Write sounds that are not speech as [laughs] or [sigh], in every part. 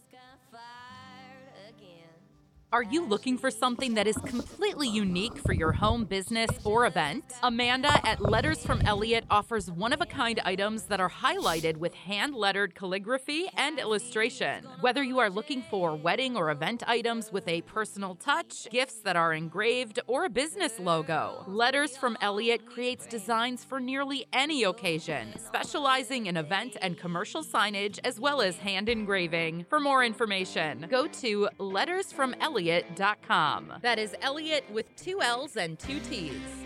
just got fired again. Are you looking for something that is completely unique for your home business or event? Amanda at Letters from Elliot offers one of a kind items that are highlighted with hand lettered calligraphy and illustration. Whether you are looking for wedding or event items with a personal touch, gifts that are engraved, or a business logo, Letters from Elliot creates designs for nearly any occasion, specializing in event and commercial signage as well as hand engraving. For more information, go to lettersfromelliot.com. That is Elliot with two L's and two T's.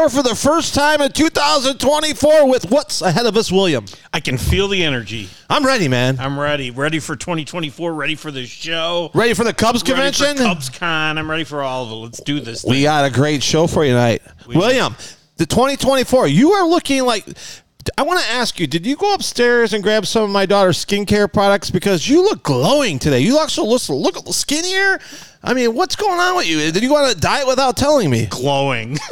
Air for the first time in 2024 with what's ahead of us, William. I can feel the energy. I'm ready, man. I'm ready. Ready for 2024. Ready for the show. Ready for the Cubs Ready convention? for Cubs Con. I'm ready for all of it. Let's do this. We got a great show for you tonight. We William, the 2024, you are looking like. I want to ask you, did you go upstairs and grab some of my daughter's skincare products? Because you look glowing today. You also look, look a little skinnier. I mean, what's going on with you? Did you go on a diet without telling me? glowing. [laughs]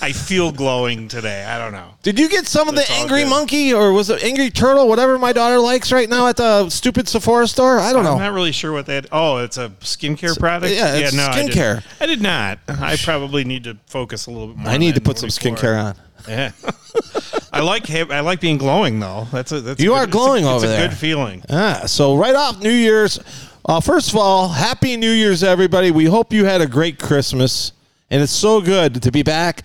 I feel glowing today. I don't know. Did you get some of the angry good. monkey or was it angry turtle, whatever my daughter likes right now at the stupid Sephora store? I don't know. I'm not really sure what that. Oh, it's a skincare product. yeah, it's no, skincare. I did, not. I probably need to focus a little bit more. I need to put some before. skincare on. Yeah. I like I like being glowing though. That's a that's a You good- are it's a- glowing it's over a there. good feeling. Ah, so right off New Year's, uh, first of all, Happy New Year's, everybody. We hope you had a great Christmas. And it's so good to be back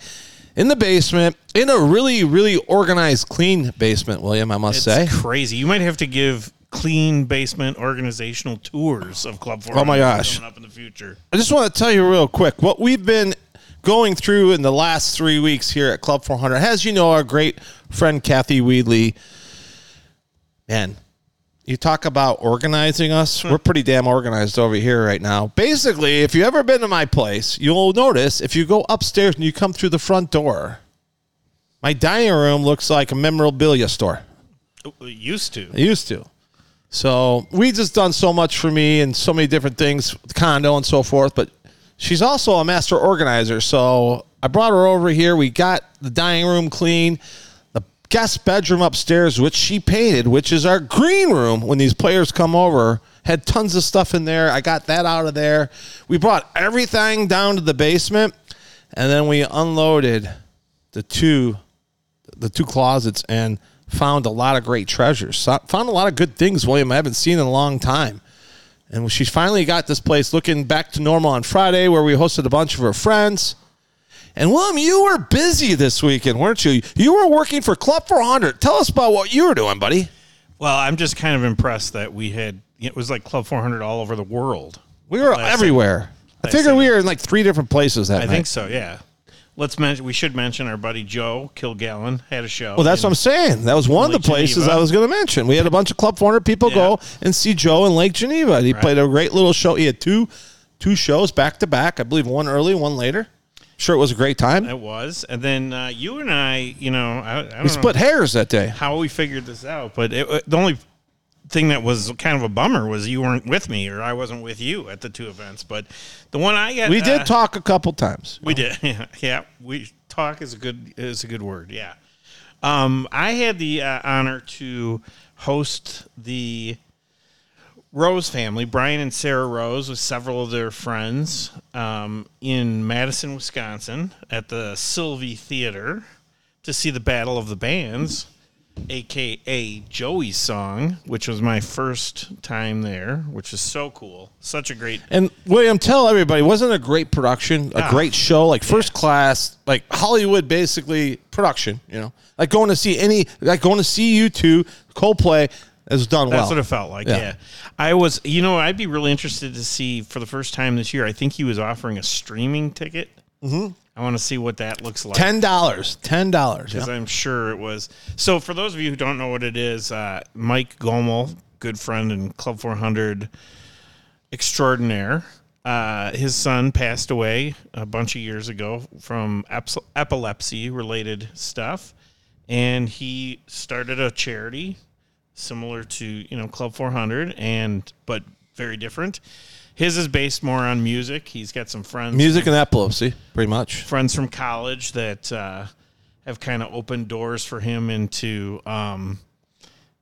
in the basement, in a really, really organized, clean basement, William, I must It's say. crazy. You might have to give clean basement organizational tours of Club 400 Oh my gosh. coming up in the future. I just want to tell you real quick what we've been going through in the last three weeks here at Club 400. As you know, our great friend Kathy Weedley, man, you talk about organizing us. Hmm. We're pretty damn organized over here right now. Basically, if you've ever been to my place, you'll notice if you go upstairs and you come through the front door, my dining room looks like a memorabilia store. It used to. I used to. So we just done so much for me and so many different things, the condo and so forth. But she's also a master organizer. So I brought her over here. We got the dining room clean, guest bedroom upstairs, which she painted, which is our green room when these players come over. Had tons of stuff in there. I got that out of there. We brought everything down to the basement, and then we unloaded the two the two closets and found a lot of great treasures. So- Found a lot of good things, William, I haven't seen in a long time. And she finally got this place looking back to normal on Friday, where we hosted a bunch of her friends. And William, you were busy this weekend, weren't you? You were working for Club 400. Tell us about what you were doing, buddy. Well, I'm just kind of impressed that we had it was like Club 400 all over the world. We were everywhere. I last figure we were in like three different places that I night. think so, yeah. Let's mention we should mention our buddy Joe Kilgallon had a show. Well, that's what I'm saying. That was one of the places Geneva. I was going to mention. We had a bunch of Club 400 people Yeah. go and see Joe in Lake Geneva. He played a great little show. He had two two shows back to back. I believe one early, one later. Sure, it was a great time. It was, and then uh, you and I, you know, I, I don't We split know hairs that day. how we figured this out, but it, it- the only thing that was kind of a bummer was you weren't with me, or I wasn't with you at the two events. But the one I got, We did uh, talk a couple times. We did. [laughs] Yeah, yeah. We talk is a good is a good word. Yeah. Um, I had the uh, honor to host the Rose family, Brian and Sarah Rose, with several of their friends um, in Madison, Wisconsin, at the Sylvee Theater to see the Battle of the Bands. aka Joey's song, which was my first time there, which is so cool. Such a great And William, tell everybody, wasn't it a great production, a Ah. great show, like first class, like Hollywood basically production, you know? Like going to see any, like going to see U2, Coldplay has done That's well. what it felt like. Yeah. Yeah. I was, you know, I'd be really interested to see for the first time this year. I think he was offering a streaming ticket. Mm-hmm. I want to see what that looks like. $10. $10. because Yeah. I'm sure it was. So, for those of you who don't know what it is, uh, Mike Gomoll, good friend and Club 400 extraordinaire, uh, his son passed away a bunch of years ago from eps- epilepsy related stuff. And he started a charity similar to, you know, Club 400 and, but very different. His is based more on music. He's got some friends Music and epilepsy, pretty much. friends from college that uh, have kind of opened doors for him into um,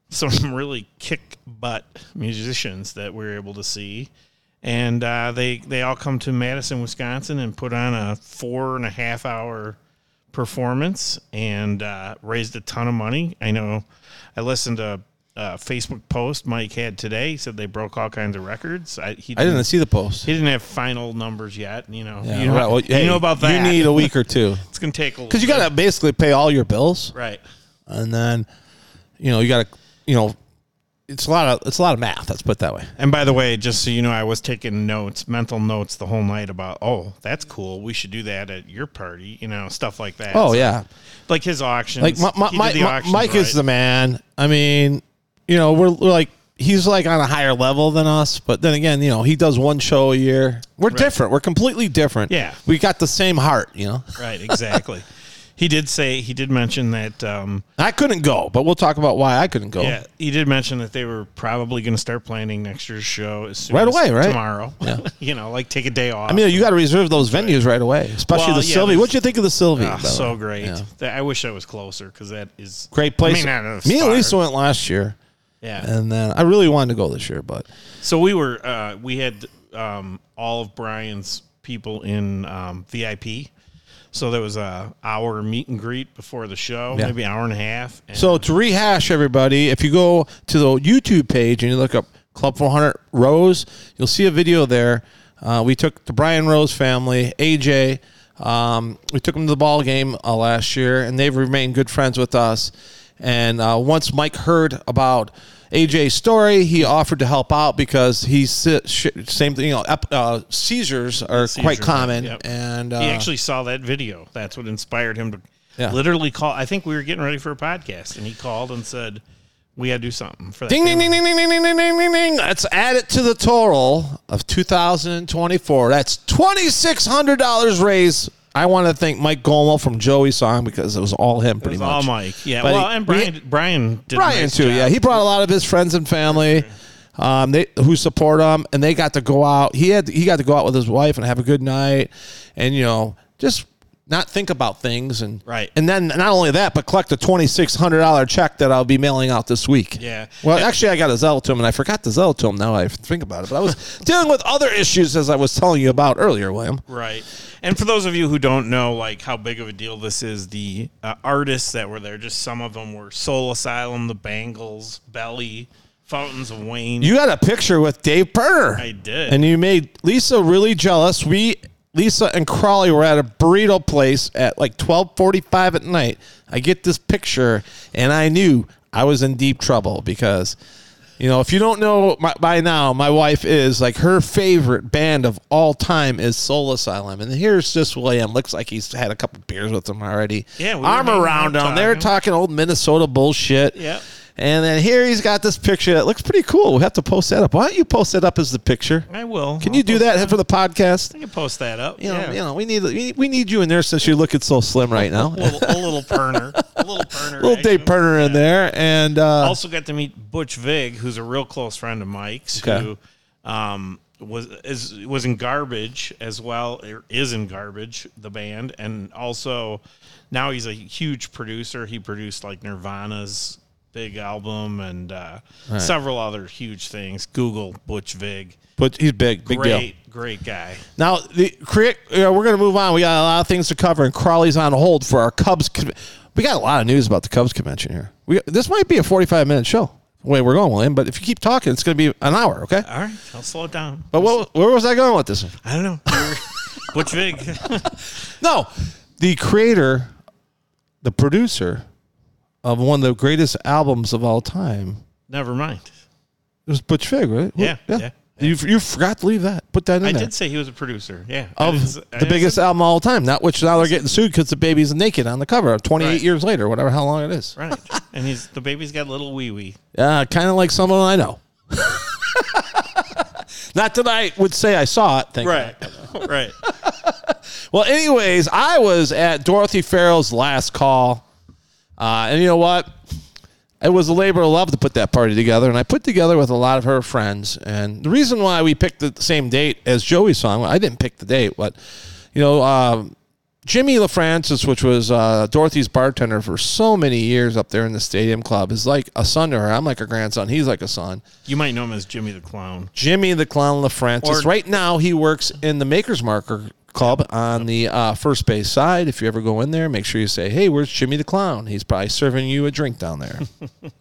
some [laughs] really kick butt musicians that we're able to see. And uh, they they all come to Madison, Wisconsin, and put on a four and a half hour performance and uh, raised a ton of money. I know I listened to a Facebook post Mike had today. He said they broke all kinds of records. I, he I didn't see the post. he didn't have final numbers yet. You know, Yeah, you, know right. Well, [laughs] you hey, know about that. You need a week or [laughs] two. It's gonna take a little Because you got to basically pay all your bills. right. And then, you know, you got to, you know, it's a lot of it's a lot of math. Let's put it that way. And by the way, just so you know, I was taking notes, mental notes, the whole night about. Oh, that's cool. We should do that at your party. You know, stuff like that. Oh So, yeah, like his auctions. like my, my, my, auctions Mike is the man. I mean, you know, we're, we're like he's like on a higher level than us, but then again, you know, he does one show a year. We're different. We're completely different. Yeah. we got the same heart. You know, [laughs] right. Exactly. he did say he did mention that. Um, I couldn't go, but we'll talk about why I couldn't go. yeah, he did mention that they were probably going to start planning next year's show as soon Right as away, right? Tomorrow. Yeah. [laughs] you know, like take a day off. I mean, you got to reserve those venues right away, especially Well, the yeah, Sylvee. What do you think of the Sylvee? Ah, so way? great. Yeah. I wish I was closer because that is Great place. I mean, Me and. Lisa went last year, Yeah. and then I really wanted to go this year, but So we were uh, we had um, all of Brian's people in um, VIP. So there was a hour meet and greet before the show, Yeah. maybe hour and a half. And So to rehash everybody, if you go to the YouTube page and you look up Club 400 Rose, you'll see a video there. Uh, we took the Brian Rose family, AJ. Um, we took them to the ball game uh, last year, and they've remained good friends with us. And uh, once Mike heard about AJ's story, he offered to help out because he's same thing. You know, uh, seizures are quite common, yep. and uh, he actually saw that video. That's what inspired him to Yeah. literally call. I think we were getting ready for a podcast, and he called and said, "We got to do something for that." Ding ding family." ding ding ding ding ding ding ding ding. Let's add it to the total of 2024. That's twenty six hundred dollars raised. I want to thank Mike Gomoll from Joey's song because it was all him It pretty was much. all Mike. Yeah. But well, he- and we- Brian. Brian did Brian nice too. job. Yeah, he brought a lot of his friends and family. Um, they who support him, and they got to go out. He had he got to go out with his wife and have a good night, and you know just not think about things and Right. And then not only that, but collect a twenty six hundred dollar check that I'll be mailing out this week. Yeah. Well, actually, I got a Zelle to him, and I forgot the Zelle to him. Now I think about it, but I was [laughs] dealing with other issues as I was telling you about earlier, William. Right. And for those of you who don't know, like how big of a deal this is, the uh, artists that were there, just some of them were Soul Asylum, The Bangles, Belly, Fountains of Wayne. You got a picture with Dave Pirner. I did. And you made Lisa really jealous. We Lisa and Crawley were at a burrito place at like 12:45 at night. I get this picture and I knew I was in deep trouble because you know, if you don't know my, by now, my wife is like her favorite band of all time is Soul Asylum, and here's just William. Looks like he's had a couple beers with them already. Yeah, we arm around him. They're talking. old Minnesota bullshit. Yep. And then here he's got this picture that looks pretty cool. We have to post that up. Why don't you post that up as the picture? I will. Can I'll you do post that for the podcast? I can post that up. You know, yeah. you know, we need we need, we need you in there since you're looking so slim right now. [laughs] a little, a little Pirner. A little Pirner. [laughs] Little Dave. Pirner in there, and uh, also got to meet Butch Vig, who's a real close friend of Mike's, Okay. who um, was is was in Garbage as well, or is in Garbage, the band, and also now he's a huge producer. He produced like Nirvana's big album and uh, several other huge things. Google Butch Vig, but he's big, big deal. great, great guy. Now, the create. You know, we're going to move on. We got a lot of things to cover, and Crawley's on hold for our Cubs. con- We got a lot of news about the Cubs convention here. We this might be a forty-five minute show. the Way we're going, William. But if you keep talking, it's going to be an hour. Okay. All right, I'll slow it down. But what, where was I going with this? I don't know. [laughs] Butch Vig. No, the creator, the producer of one of the greatest albums of all time. Never mind. It was Butch Vig, right? Yeah, yeah, You you forgot to leave that. Put that in I there. did say he was a producer. Yeah. Of the biggest album of all time. Not which now they're getting sued because the baby's naked on the cover. Twenty eight Right. years later, whatever how long it is. Right. [laughs] And he's the baby's got a little wee wee. Yeah, kind of like someone I know. [laughs] Not that I would say I saw it. Thank Right. [laughs] right. Well, anyways, I was at Dorothy Farrell's last call, uh, and you know what? It was a labor of love to put that party together, and I put together with a lot of her friends. And the reason why we picked the same date as Joey's song, I didn't pick the date, but you know, um, Jimmy LaFrancis, which was uh, Dorothy's bartender for so many years up there in the Stadium Club, is like a son to her. I'm like a grandson. He's like a son. You might know him as Jimmy the Clown. Jimmy the Clown LaFrancis. Or- right now, he works in the Makers Marker Club on the uh, first base side. If you ever go in there, make sure you say, "Hey, where's Jimmy the Clown?" He's probably serving you a drink down there.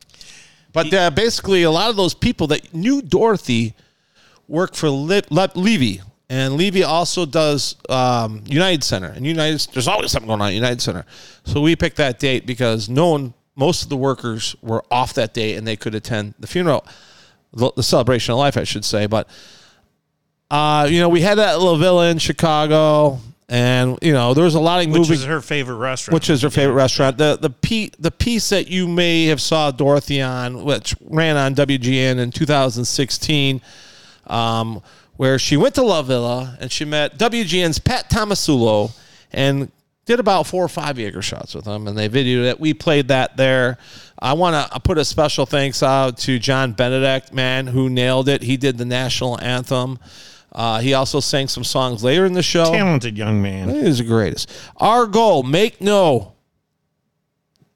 [laughs] but uh, basically, a lot of those people that knew Dorothy work for Le- Le- Levy. And Levy also does um, United Center, and United there's always something going on at United Center. So we picked that date because no one, most of the workers were off that day, and they could attend the funeral, the, the celebration of life, I should say. But uh, you know, we had that little villa in Chicago, and you know, there was a lot of Which moving is her favorite restaurant. which is her favorite restaurant. The the pe- the piece that you may have saw Dorothy on, which ran on WGN in 2016, um, where she went to La Villa and she met WGN's Pat Tomasulo and did about four or five Jaeger shots with him, and they videoed it. We played that there. I want to put a special thanks out to John Benedict, man, who nailed it. He did the national anthem. Uh, he also sang some songs later in the show. Talented young man. He is the greatest. Our goal, make no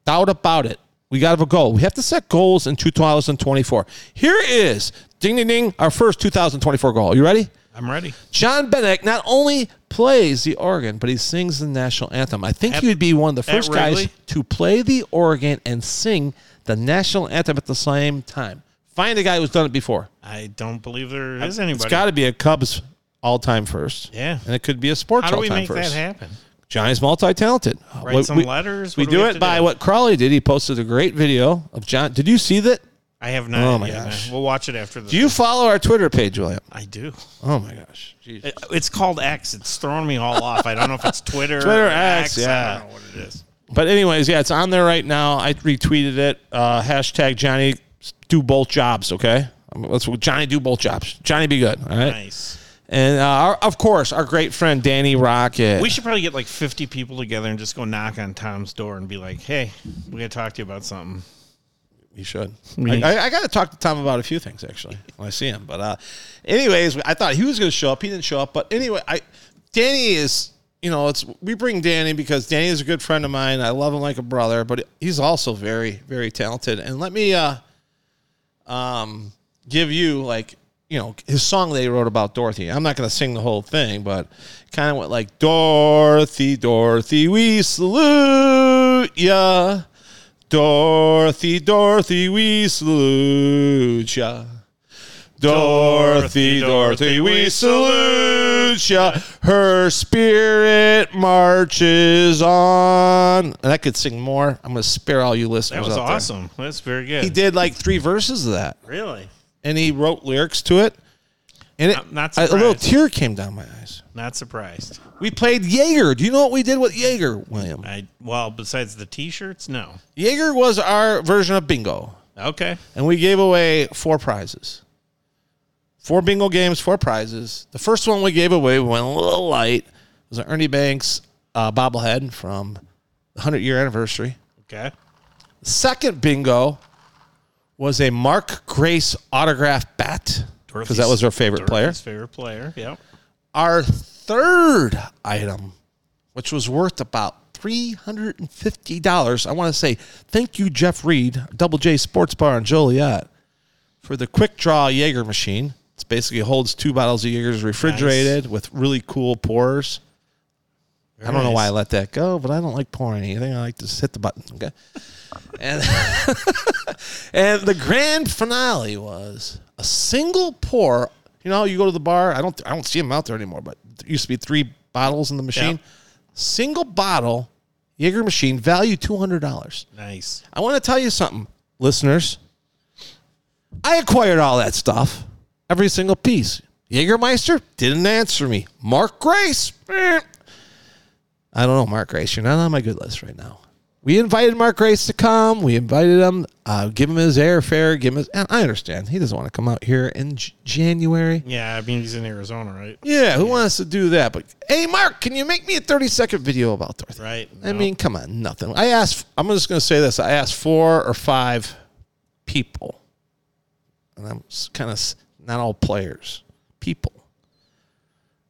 doubt about it. We got to have a goal. We have to set goals in 2024. Here is ding ding ding our first 2024 goal. You ready? I'm ready. John Benedict not only plays the organ, but he sings the national anthem. I think At- he would be one of the first guys to play the organ and sing the national anthem at the same time. Find a guy who's done it before. I don't believe there is anybody. It's got to be a Cubs all time first. Yeah. And it could be a sports How do all we time make first. that happen? Johnny's multi-talented. Write some we, letters? We What do do we it by do? what Crawley did. He posted a great video of John. Did you see that? I have not. Oh, my yet. gosh. We'll watch it after the. Do you follow our Twitter page, William? I do. Oh my gosh. It- it's called X. It's throwing me all off. I don't know if it's Twitter. [laughs] Twitter or X, I yeah. don't know what it is. But anyways, yeah, it's on there right now. I retweeted it. Uh, hashtag Johnny do both jobs. Okay, let's Johnny do both jobs. Johnny be good. All right. Nice. And uh, our, of course, our great friend Danny Rocket. We should probably get like 50 people together and just go knock on Tom's door and be like, "Hey, we got to talk to you about something." You should. I, I, I got to talk to Tom about a few things actually when I see him. But uh, anyways, I thought he was going to show up. He didn't show up. But anyway, I Danny is. You know, it's we bring Danny because Danny is a good friend of mine. I love him like a brother, but he's also very, very talented. And let me uh, um, give you like you know his song they wrote about Dorothy. I'm not going to sing the whole thing, but kind of went like Dorothy, Dorothy, we salute ya. Dorothy, Dorothy, we salute ya. Dorothy, Dorothy, we salute ya. Her spirit marches on. And I could sing more. I'm going to spare all you listeners. That was out there. awesome. That's very good. He did like three verses of that, Really? and he wrote lyrics to it. And it, not a, a little surprised. tear came down my eyes. Not surprised. We played Jaeger. Do you know what we did with Jaeger, William? I well, besides the T-shirts, no. Jaeger was our version of bingo. Okay. and we gave away four prizes. Four bingo games, four prizes. The first one we gave away we went a little light. It was an Ernie Banks uh, bobblehead from the 100 year anniversary. Okay. The second bingo was a Mark Grace autograph bat because that was our favorite player. Favorite player. Yep. Our third item, which was worth about $350. I want to say thank you, Jeff Reed, Double J Sports Bar in Joliet, for the quick draw Jaeger machine. It basically holds two bottles of Jaegers refrigerated with really cool pours. I don't know why I let that go, but I don't like pouring anything. I like to just hit the button. Okay. And [laughs] and the grand finale was a single pour. You know, you go to the bar. I don't. I don't see them out there anymore. But there used to be three bottles in the machine. Yeah. Single bottle, Jaeger machine, value two hundred dollars. Nice. I want to tell you something, listeners. I acquired all that stuff, every single piece. Jägermeister didn't answer me. Mark Grace, eh. I don't know, Mark Grace. You're not on my good list right now. We invited Mark Grace to come. We invited him, uh, give him his airfare, give him his. And I understand he doesn't want to come out here in J- January. Yeah, I mean he's in Arizona, right? Yeah, who wants to do that? But hey, Mark, can you make me a 30 second video about Dorothy? Right. I mean, come on, nothing. I asked. I'm just going to say this. I asked four or five people, and I'm kind of not all players. People.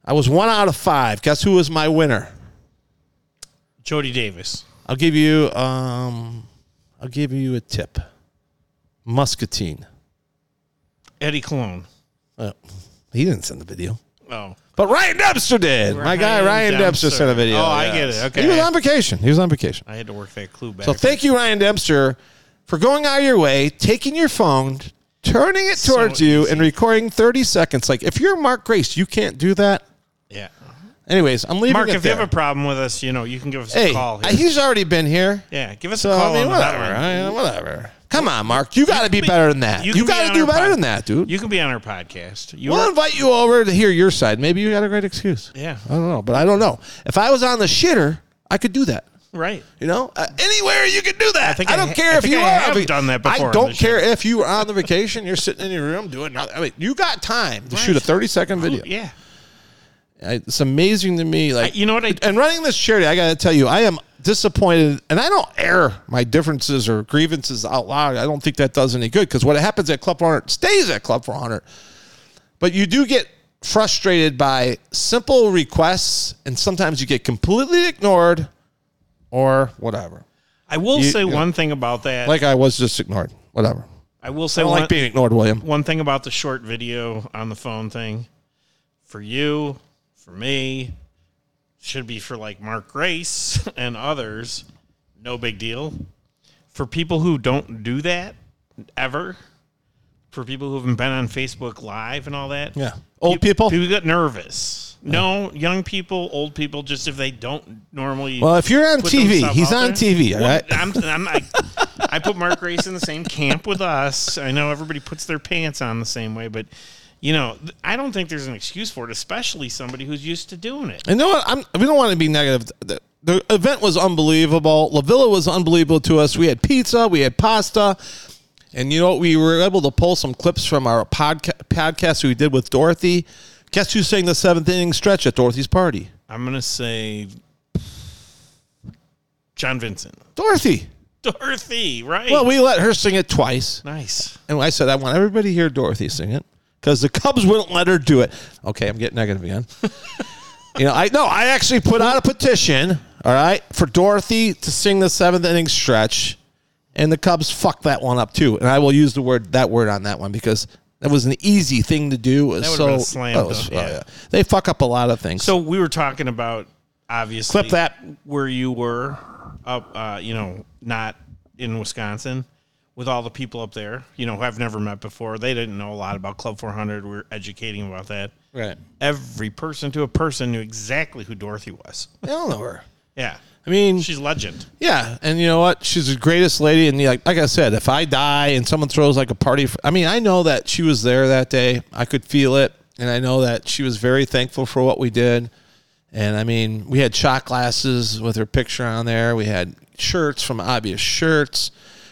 I was one out of five. Guess who was my winner? Jody Davis. I'll give you. Um, I'll give you a tip. Muscatine. Eddie Cologne. Uh, he didn't send the video. Oh. But Ryan Dempster did. My guy Ryan Ryan Dempster, Dempster. sent a video. Oh, I get it. Okay. He was on vacation. He was on vacation. I had to work that clue back. So thank you, Ryan Dempster, for going out of your way, taking your phone, turning it So towards you, easy. and recording 30 seconds. Like, if you're Mark Grace, you can't do that. Yeah. Anyways, I'm leaving Mark, if you have a problem with us, you know, you can give us hey, a call. uh, Here. he's already been here. yeah, give us So, a call I mean, whatever. I mean, whatever. Come on, Mark. You got to be be- better than that. You, be got to on do better pod- than that, dude. You can be on our podcast. You We'll are, invite you over to hear your side. Maybe you got a great excuse. yeah, I don't know, but I don't know. If I was on the shitter, I could do that. Right. You know, uh, anywhere you can do that. I, think I don't ha- care I if you I are. have vac- done that before I don't care show. if you are on the vacation. You're sitting in your room doing nothing. I mean, you got time to Right. shoot a 30 second video. Yeah. I- It's amazing to me. Like I- you know what I- and running this charity, I got to tell you, I am disappointed, and I don't air my differences or grievances out loud. I don't think that does any good because what happens at Club 400 stays at Club 400. But you do get frustrated by simple requests, and sometimes you get completely ignored or whatever. I will You- say you- one thing about that. Like I was just ignored. Whatever. I will I say don't one, like being ignored, William. one thing about the short video on the phone thing. For you, for me, should be for like Mark Grace [laughs] and others. No big deal. For people who don't do that ever, for people who haven't been on Facebook Live and all that, Yeah. Old people? people get nervous. No, young people, old people, just if they don't normally. Well, if you're on TV, he's on there. TV, all Well, right? I'm, I'm, I, I put Mark Grace in the same camp with us. I know everybody puts their pants on the same way, but you know, I don't think there's an excuse for it, especially somebody who's used to doing it. And you know what? I'm, we don't want to be negative. The, the event was unbelievable. La Villa was unbelievable to us. We had pizza, we had pasta, and you know what? We were able to pull some clips from our podca- podcast we did with Dorothy. Guess who sang the seventh inning stretch at Dorothy's party? I'm gonna say John Vincent, Dorothy. Dorothy, right? Well, we let her sing it twice. nice. And I said, I want everybody to hear Dorothy sing it because the Cubs wouldn't let her do it. Okay, I'm getting negative again. [laughs] you know, I no, I actually put out a petition, all right, for Dorothy to sing the seventh inning stretch, and the Cubs fucked that one up too. And I will use the word that word on that one because that was an easy thing to do. It was That would've so been a slam oh, it was- dunk, oh, yeah. They fuck up a lot of things. So we were talking about obviously Clip that. where you were up, uh, you know, not in Wisconsin with all the people up there, you know, who I've never met before. They didn't know a lot about Club 400. We are educating about that. right, Every person to a person knew exactly who Dorothy was. I don't know her. Yeah, I mean, she's legend. Yeah, and you know what? She's the greatest lady. And like, like I said, if I die and someone throws like a party, for, I mean, I know that she was there that day. I could feel it, and I know that she was very thankful for what we did. And I mean, we had shot glasses with her picture on there. We had shirts from Obvious Shirts.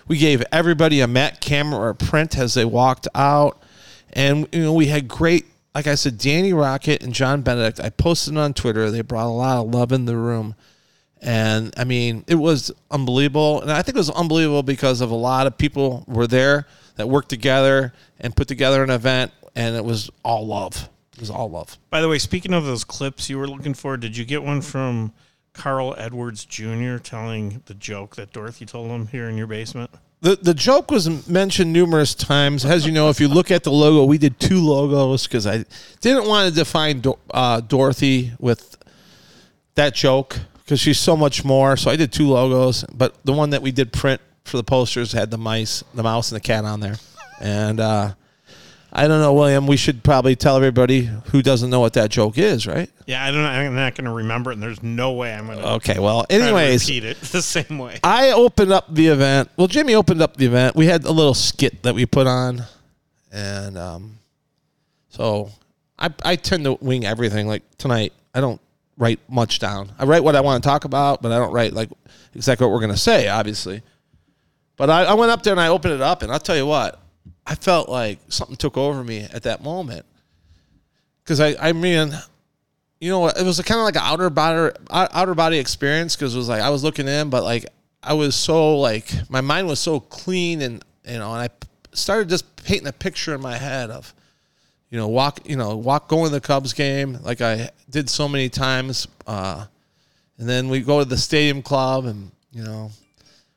We gave everybody a matte camera or a print as they walked out, and you know, we had great. Like I said, Danny Rocket and John Benedict. I posted on Twitter. They brought a lot of love in the room. And I mean, it was unbelievable. And I think it was unbelievable because of a lot of people were there that worked together and put together an event. And it was all love. It was all love. By the way, speaking of those clips you were looking for, did you get one from Carl Edwards Jr. telling the joke that Dorothy told him here in your basement? The, the joke was mentioned numerous times. As you know, if you look at the logo, we did two logos because I didn't want to define Dor- uh, Dorothy with that joke because she's so much more. So I did two logos, but the one that we did print for the posters had the mice, the mouse, and the cat on there. And uh, I don't know, William. We should probably tell everybody who doesn't know what that joke is, right? Yeah, I don't. I'm not going to remember it, and there's no way I'm going to. Okay. Well, anyways, repeat it [laughs] the same way. I opened up the event. Well, Jimmy opened up the event. We had a little skit that we put on, and um, so I I tend to wing everything. Like tonight, I don't write much down. I write what I want to talk about, but I don't write like exactly what we're gonna say, obviously. But I, I went up there and I opened it up, and I'll tell you what, I felt like something took over me at that moment. Because I, I mean, you know, it was kind of like an outer body outer body experience because it was like I was looking in, but like I was so like my mind was so clean and you know, and I started just painting a picture in my head of you know walk you know walk going to the Cubs game like I did so many times, uh, and then we go to the stadium club and you know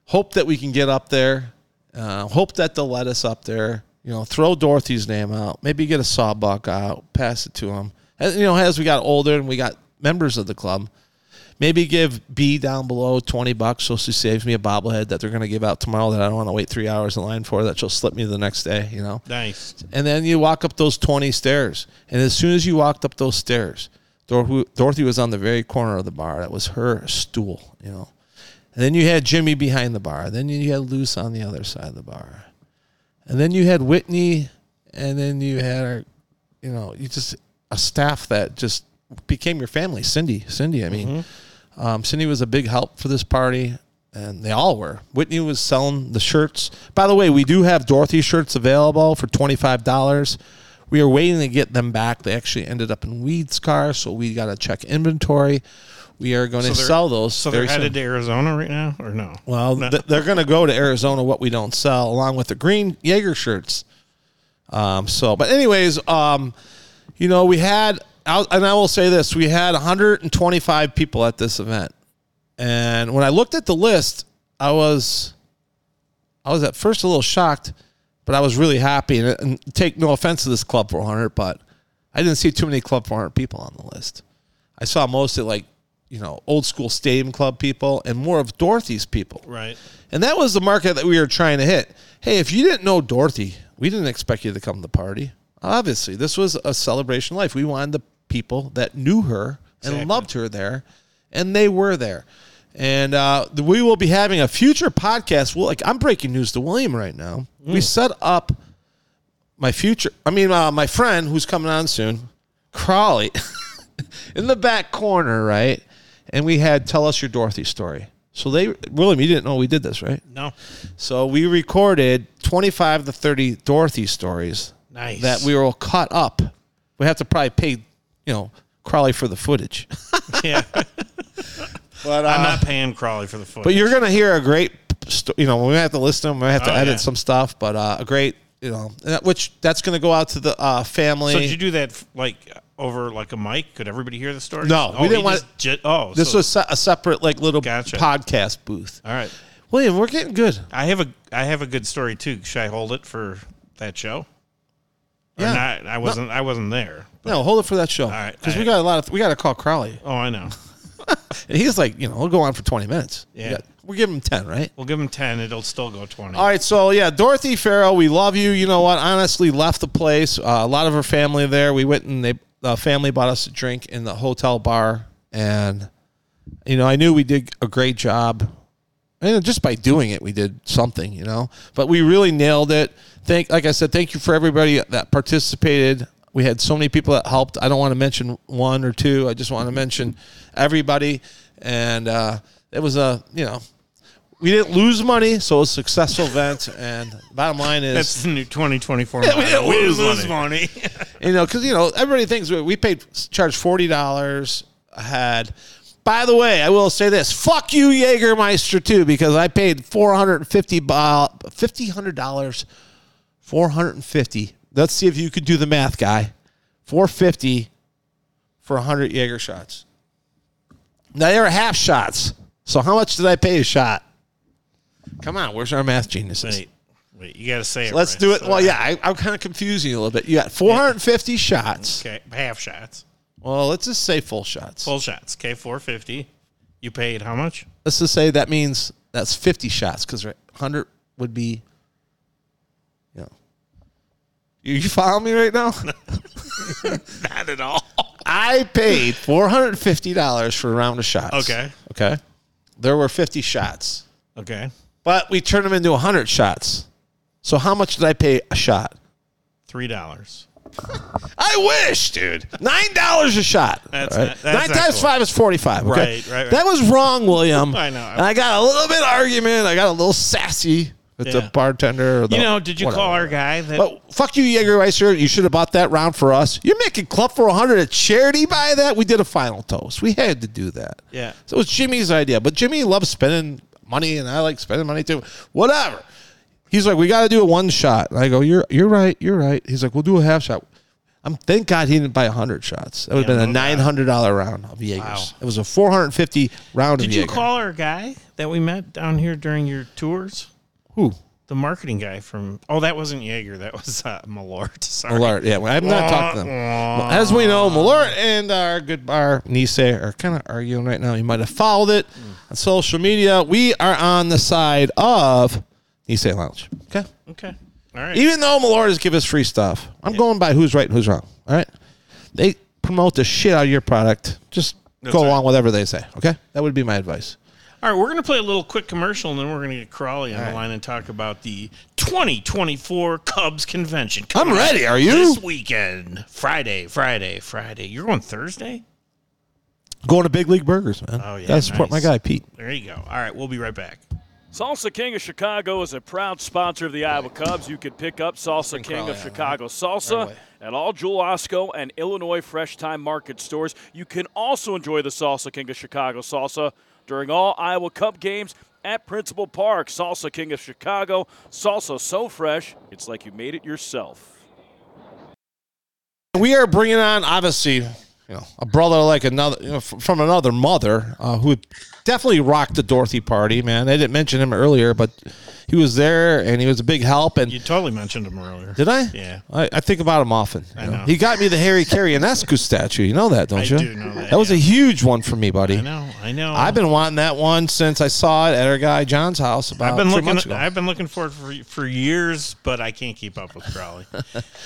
hope that we can get up there, uh, hope that they'll let us up there. You know, throw Dorothy's name out, maybe get a sawbuck out, pass it to him. And, you know, as we got older and we got members of the club, maybe give B down below 20 bucks so she saves me a bobblehead that they're going to give out tomorrow that I don't want to wait three hours in line for that she'll slip me the next day, you know? Nice. And then you walk up those 20 stairs. And as soon as you walked up those stairs, Dor- Dorothy was on the very corner of the bar. That was her stool, you know? And then you had Jimmy behind the bar. Then you had Luce on the other side of the bar. And then you had Whitney. And then you had, our, you know, you just, a staff that just became your family. Cindy, Cindy, I mean, mm-hmm. Um, Cindy was a big help for this party, and they all were. Whitney was selling the shirts. By the way, we do have Dorothy shirts available for twenty five dollars. We are waiting to get them back. They actually ended up in Weed's car, so we got to check inventory. We are going to sell those. So they're very soon. headed to Arizona right now, or no? Well, No. th- they're going to go to Arizona. What we don't sell, along with the green Jaeger shirts. Um, so, but anyways, um, you know, we had, I'll- and I will say this: we had 125 people at this event, and when I looked at the list, I was, I was at first a little shocked, but I was really happy. And, and take no offense to this Club 400, but I didn't see too many Club 400 people on the list. I saw mostly like, you know, old school Stadium Club people and more of Dorothy's people. Right. And that was the market that we were trying to hit. Hey, if you didn't know Dorothy, we didn't expect you to come to the party. Obviously, this was a celebration of life. We wanted the people that knew her and Exactly. loved her there, and they were there. And uh, we will be having a future podcast. Well, like I'm breaking news to William right now. We set up my future. I mean, uh, my friend who's coming on soon, Crawley, [laughs] in the back corner, right? And we had tell us your Dorothy story. So they, William, you didn't know we did this, right? No. So we recorded 25 to 30 Dorothy stories Nice. that we will cut up. We have to probably pay, you know, Crawley for the footage. [laughs] Yeah. But I'm not paying Crawley for the foot. But you're gonna hear a great, sto- you know, we have to listen them. We have to Oh, edit yeah. some stuff, but uh, a great, you know, which that's gonna go out to the uh, family. So did you do that like over like a mic? Could everybody hear the story? No, oh, we didn't want- just oh, this so- was a separate, like, little Gotcha. podcast booth. all right. William, we're getting good. I have a I have a good story too. Should I hold it for that show? Or Yeah. not? I wasn't. I wasn't there. No, hold it for that show All right, because we got a lot of. We got to call Crowley. Oh, I know. [laughs] And he's like, you know, we'll go on for twenty minutes. We Yeah. got- we're giving him ten, right? We'll give him ten. It'll still go twenty. All right, so yeah, Dorothy Farrell, we love you. You know what? Honestly, left the place. Uh, a lot of her family there. We went and they the family bought us a drink in the hotel bar, and you know, I knew we did a great job. And just by doing it, we did something, you know. But we really nailed it. Thank, like I said, thank you for everybody that participated. We had so many people that helped. I don't want to mention one or two. I just want to mention everybody. And uh, it was a, you know, we didn't lose money, so it was a successful event. And bottom line is, That's the new 2024. [laughs] we model. didn't lose lose money. money. [laughs] you know, because you know everybody thinks we, we paid charged forty dollars a head. By the way, I will say this: fuck you, Jägermeister, too, because I paid four hundred and fifty dollars, four hundred and fifty. Let's see if you could do the math, guy. Four fifty for hundred Jaeger shots. Now they were half shots. So how much did I pay a shot? Come on, where's our math geniuses? wait, wait. You got to say it. Let's right. do it. So- Well, yeah, I, I'm kind of confusing you a little bit. You got 450 shots. Okay, half shots, Well, let's just say full shots. full shots. Okay, 450. You paid how much? Let's just say that means that's 50 shots because 100 would be. You, follow me right now? [laughs] Not at all. I paid $450 for a round of shots. Okay. Okay. There were 50 shots, Okay. but we turned them into 100 shots. So how much did I pay a shot? Three dollars. I wish, dude. Nine dollars a shot. That's All not- that's Nine not times cool. five is forty-five. Okay? Right, right, right. That was wrong, William. I know. And I got a little bit of argument. I got a little sassy the Yeah. bartender. Or the, You know, did you whatever. call our guy that? But fuck you, Jägermeister. You should have bought that round for us. You're making Club for 100 at charity by that. We did a final toast. We had to do that. Yeah. So it was Jimmy's idea. But Jimmy loves spending money, and I like spending money too. Whatever. He's like, we got to do a one shot. And I go, you're you're right. You're right. He's like, we'll do a half shot. I'm thank God he didn't buy hundred shots. That would have Yeah, been a no doubt. nine hundred dollar round of Jaegers. Wow. It was a four hundred fifty round Did of you Jaeger. call our guy that we met down here during your tours? Who? The marketing guy from. Oh, that wasn't Jaeger. That was uh, Malort. [laughs] Sorry. Malort. Yeah, well, I'm not talking to them. Well, As we know, Malort and our good bar Nisei are kind of arguing right now. You might have followed it on social media. We are on the side of Nisei Lounge. Okay. Okay. All right. Even though Malort has given us free stuff, I'm going by who's right and who's wrong. All right. They promote the shit out of your product. Just That's go right. along with whatever they say. Okay. That would be my advice. All right, we're going to play a little quick commercial, and then we're going to get Crawley on the line and talk about the 2024 Cubs convention. I'm ready. Are you? This weekend, Friday, Friday, Friday. You're going Thursday. Going to Big League Burgers, man. Oh, yeah, Gotta support nice. my guy Pete. There you go. All right, we'll be right back. Salsa King of Chicago is a proud sponsor of the Iowa Cubs. You can pick up Salsa King of Chicago salsa at all Jewel Osco and Illinois Fresh Thyme Market stores. You can also enjoy the Salsa King of Chicago salsa during all Iowa Cub games at Principal Park. Salsa King of Chicago, salsa so fresh, it's like you made it yourself. We are bringing on, obviously, you know, a brother like another, you know, f- from another mother uh, who definitely rocked the Dorothy party, man. I didn't mention him earlier, but he was there and he was a big help. And You totally mentioned him earlier. did I? Yeah. I, I think about him often. I know. He got me the Harry Caray Ionescu statue. You know that, don't you? I you? do know that, That was yeah. a huge one for me, buddy. I know. I know. I've been wanting that one since I saw it at our guy John's house about I've been three looking. months ago. I've been looking for it for, for years, but I can't keep up with Crawley. [laughs]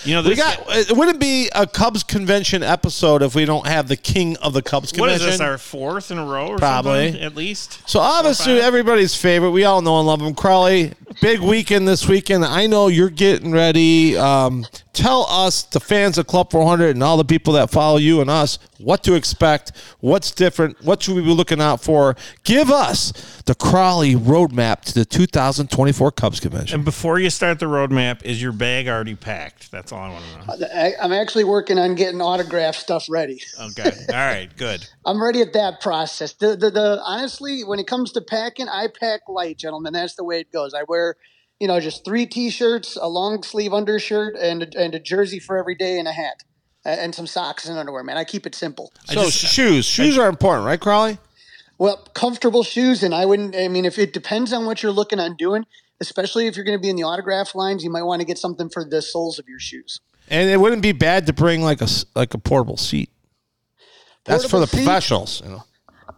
You know, we got. It wouldn't be a Cubs convention episode if we don't have the king of the Cubs what convention. is this? Our fourth in a row, or Probably. something, at least. So obviously, everybody's favorite. We all know and love him. Crowley, big weekend this weekend. I know you're getting ready. Um, tell us, the fans of Club 400 and all the people that follow you and us, what to expect, what's different, what should we be looking out for. Give us the Crawley roadmap to the 2024 Cubs convention. And before you start the roadmap, is your bag already packed? That's all I want to know. Uh, I, I'm actually working on getting autograph stuff ready. Okay. All right. Good. [laughs] I'm ready at that process. The, the, the honestly, when it comes to packing, I pack light, gentlemen. That's the way it goes. I wear, you know, just three t-shirts, a long sleeve undershirt, and a, and a jersey for every day, and a hat, and some socks and underwear. Man, I keep it simple. So just- shoes, shoes are important, right, Crowley? Well, comfortable shoes, and I wouldn't. I mean, if it depends on what you're looking on doing, especially if you're going to be in the autograph lines, you might want to get something for the soles of your shoes. And it wouldn't be bad to bring like a like a portable seat. That's for the seat? professionals, you know.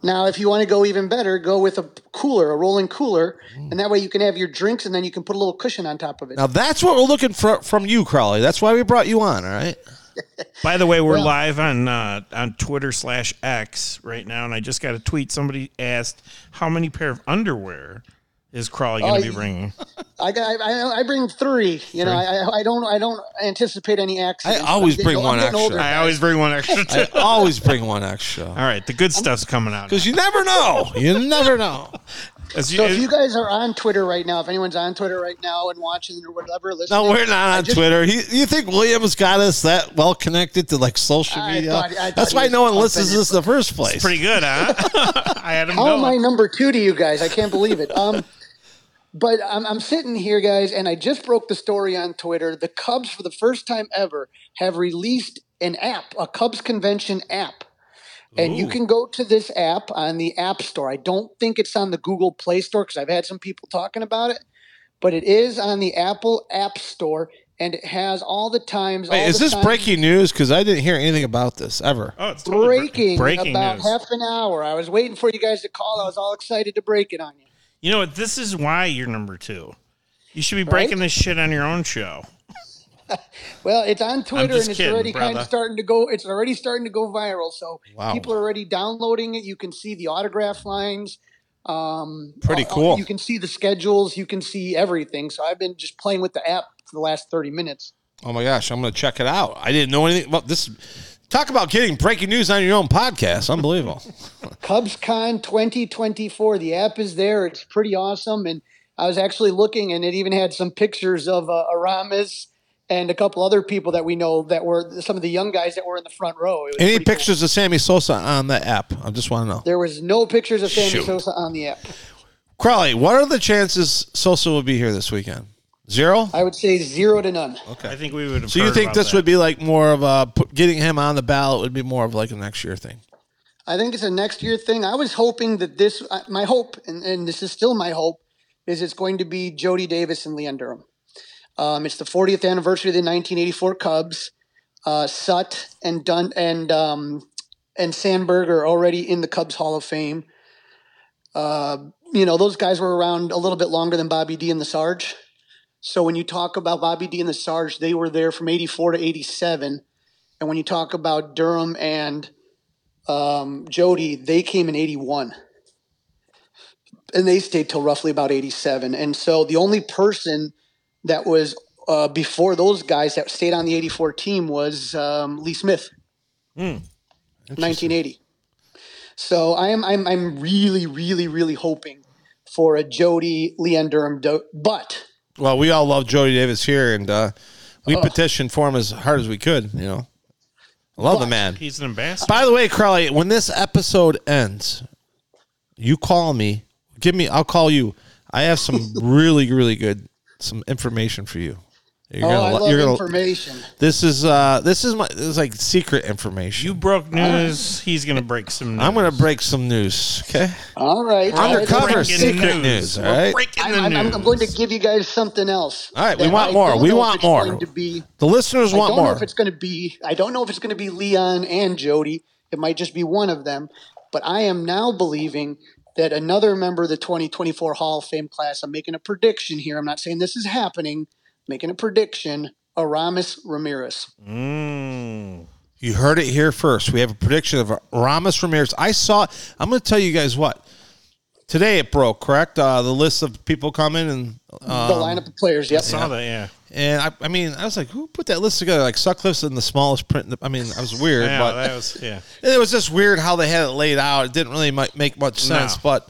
Now, if you want to go even better, go with a cooler, a rolling cooler, and that way you can have your drinks, and then you can put a little cushion on top of it. Now that's what we're looking for from you, Crowley. That's why we brought you on. All right. [laughs] By the way, we're Well- live on uh, on Twitter slash X right now, and I just got a tweet. Somebody asked how many pair of underwear is Crawley going Oh, to be you- bringing. I I, I bring three. You know, I, I don't, I don't anticipate any accidents. I always bring I'm one extra. older, I always bring one extra. I always bring one extra All right, the good stuff's coming out. because you never know. You never know. [laughs] As So if you guys are on Twitter right now, if anyone's on Twitter right now and watching or whatever, listening, No, we're not on just- Twitter. He, you think Williams got us that well connected to like social I media? thought- I thought That's why no one listens to it. this in the first place. pretty good, huh? [laughs] I had him How am I number two to you guys? I can't believe it. Um, but I'm, I'm sitting here, guys, and I just broke the story on Twitter. The Cubs, for the first time ever, have released an app, a Cubs convention app. And you can go to this app on the App Store. I don't think it's on the Google Play Store because I've had some people talking about it, but it is on the Apple App Store. and it has all the times. all is the this times- breaking news? Because I didn't hear anything about this ever. Oh, it's totally bre- breaking, breaking about news. half an hour. I was waiting for you guys to call. I was all excited to break it on you. You know what? This is why you're number two. You should be breaking Right? this shit on your own show. [laughs] Well, it's on Twitter and it's kidding, already kind of starting to go. It's already starting to go viral. So Wow. people are already downloading it. You can see the autograph lines. Um, Pretty uh, uh, cool. You can see the schedules. You can see everything. So I've been just playing with the app for the last thirty minutes. Oh my gosh, I'm going to check it out. I didn't know anything about this. Talk about getting breaking news on your own podcast. Unbelievable. [laughs] CubsCon 2024. The app is there. It's pretty awesome. And I was actually looking, and it even had some pictures of uh, Aramis and a couple other people that we know that were some of the young guys that were in the front row. Any pretty cool. pictures of Sammy Sosa on the app? I just want to know. There was no pictures of Sammy Shoot. Sosa on the app. Crowley, what are the chances Sosa will be here this weekend? Zero? I would say zero to none. Okay. I think we would have. So you heard think about this that. would be like more of a put- getting him on the ballot would be more of like a next year thing? I think it's a next year thing. I was hoping that this, uh, my hope, and, and this is still my hope, is it's going to be Jody Davis and Leon Durham. Um, it's the 40th anniversary of the 1984 Cubs. Uh, Sutt and Dun and um, and Sandberg are already in the Cubs Hall of Fame. Uh, you know, those guys were around a little bit longer than Bobby D and the Sarge. So when you talk about Bobby D and the Sarge, they were there from 84 to 87. And when you talk about Durham and um, Jody, they came in 81. And they stayed till roughly about 87. And so the only person that was uh, before those guys that stayed on the 84 team was um, Lee Smith, 1980. So I am I'm, I'm really, really, really hoping for a Jody Leon Durham. Do- but Well, we all love Jody Davis here, and uh, we Oh. petitioned for him as hard as we could. You know, I love the man. He's an ambassador. By the way, Crowley, when this episode ends, you call me. Give me. I'll call you. I have some [laughs] really, really good some information for you. You're oh, I lo- love you're gonna- information. This is uh, this is my this is like secret information. you broke news. He's gonna break some. News. I'm gonna break some news. Okay, All right. undercover breaking secret news. news. All We're breaking I'm, the I'm, I'm, news. I'm going to give you guys something else. All right, we want I more. We want more. To be, the listeners I want don't know more. if it's going to be. I don't know if it's going to be Leon and Jody. It might just be one of them. But I am now believing that another member of the 2024 Hall of Fame class. I'm making a prediction here. I'm not saying this is happening. Making a prediction. Aramis Ramirez. Mm. You heard it here first. We have a prediction of Aramis Ramirez. I saw. I'm going to tell you guys what. Today it broke. Correct. Uh, the list of people coming and uh, the lineup of players. Yep. I saw that, yeah. and I, I mean I was like, who put that list together? Like Sutcliffe's in the smallest print. I mean, I was weird, Yeah, but that was yeah. [laughs] it was just weird how they had it laid out. It didn't really make much sense. No. But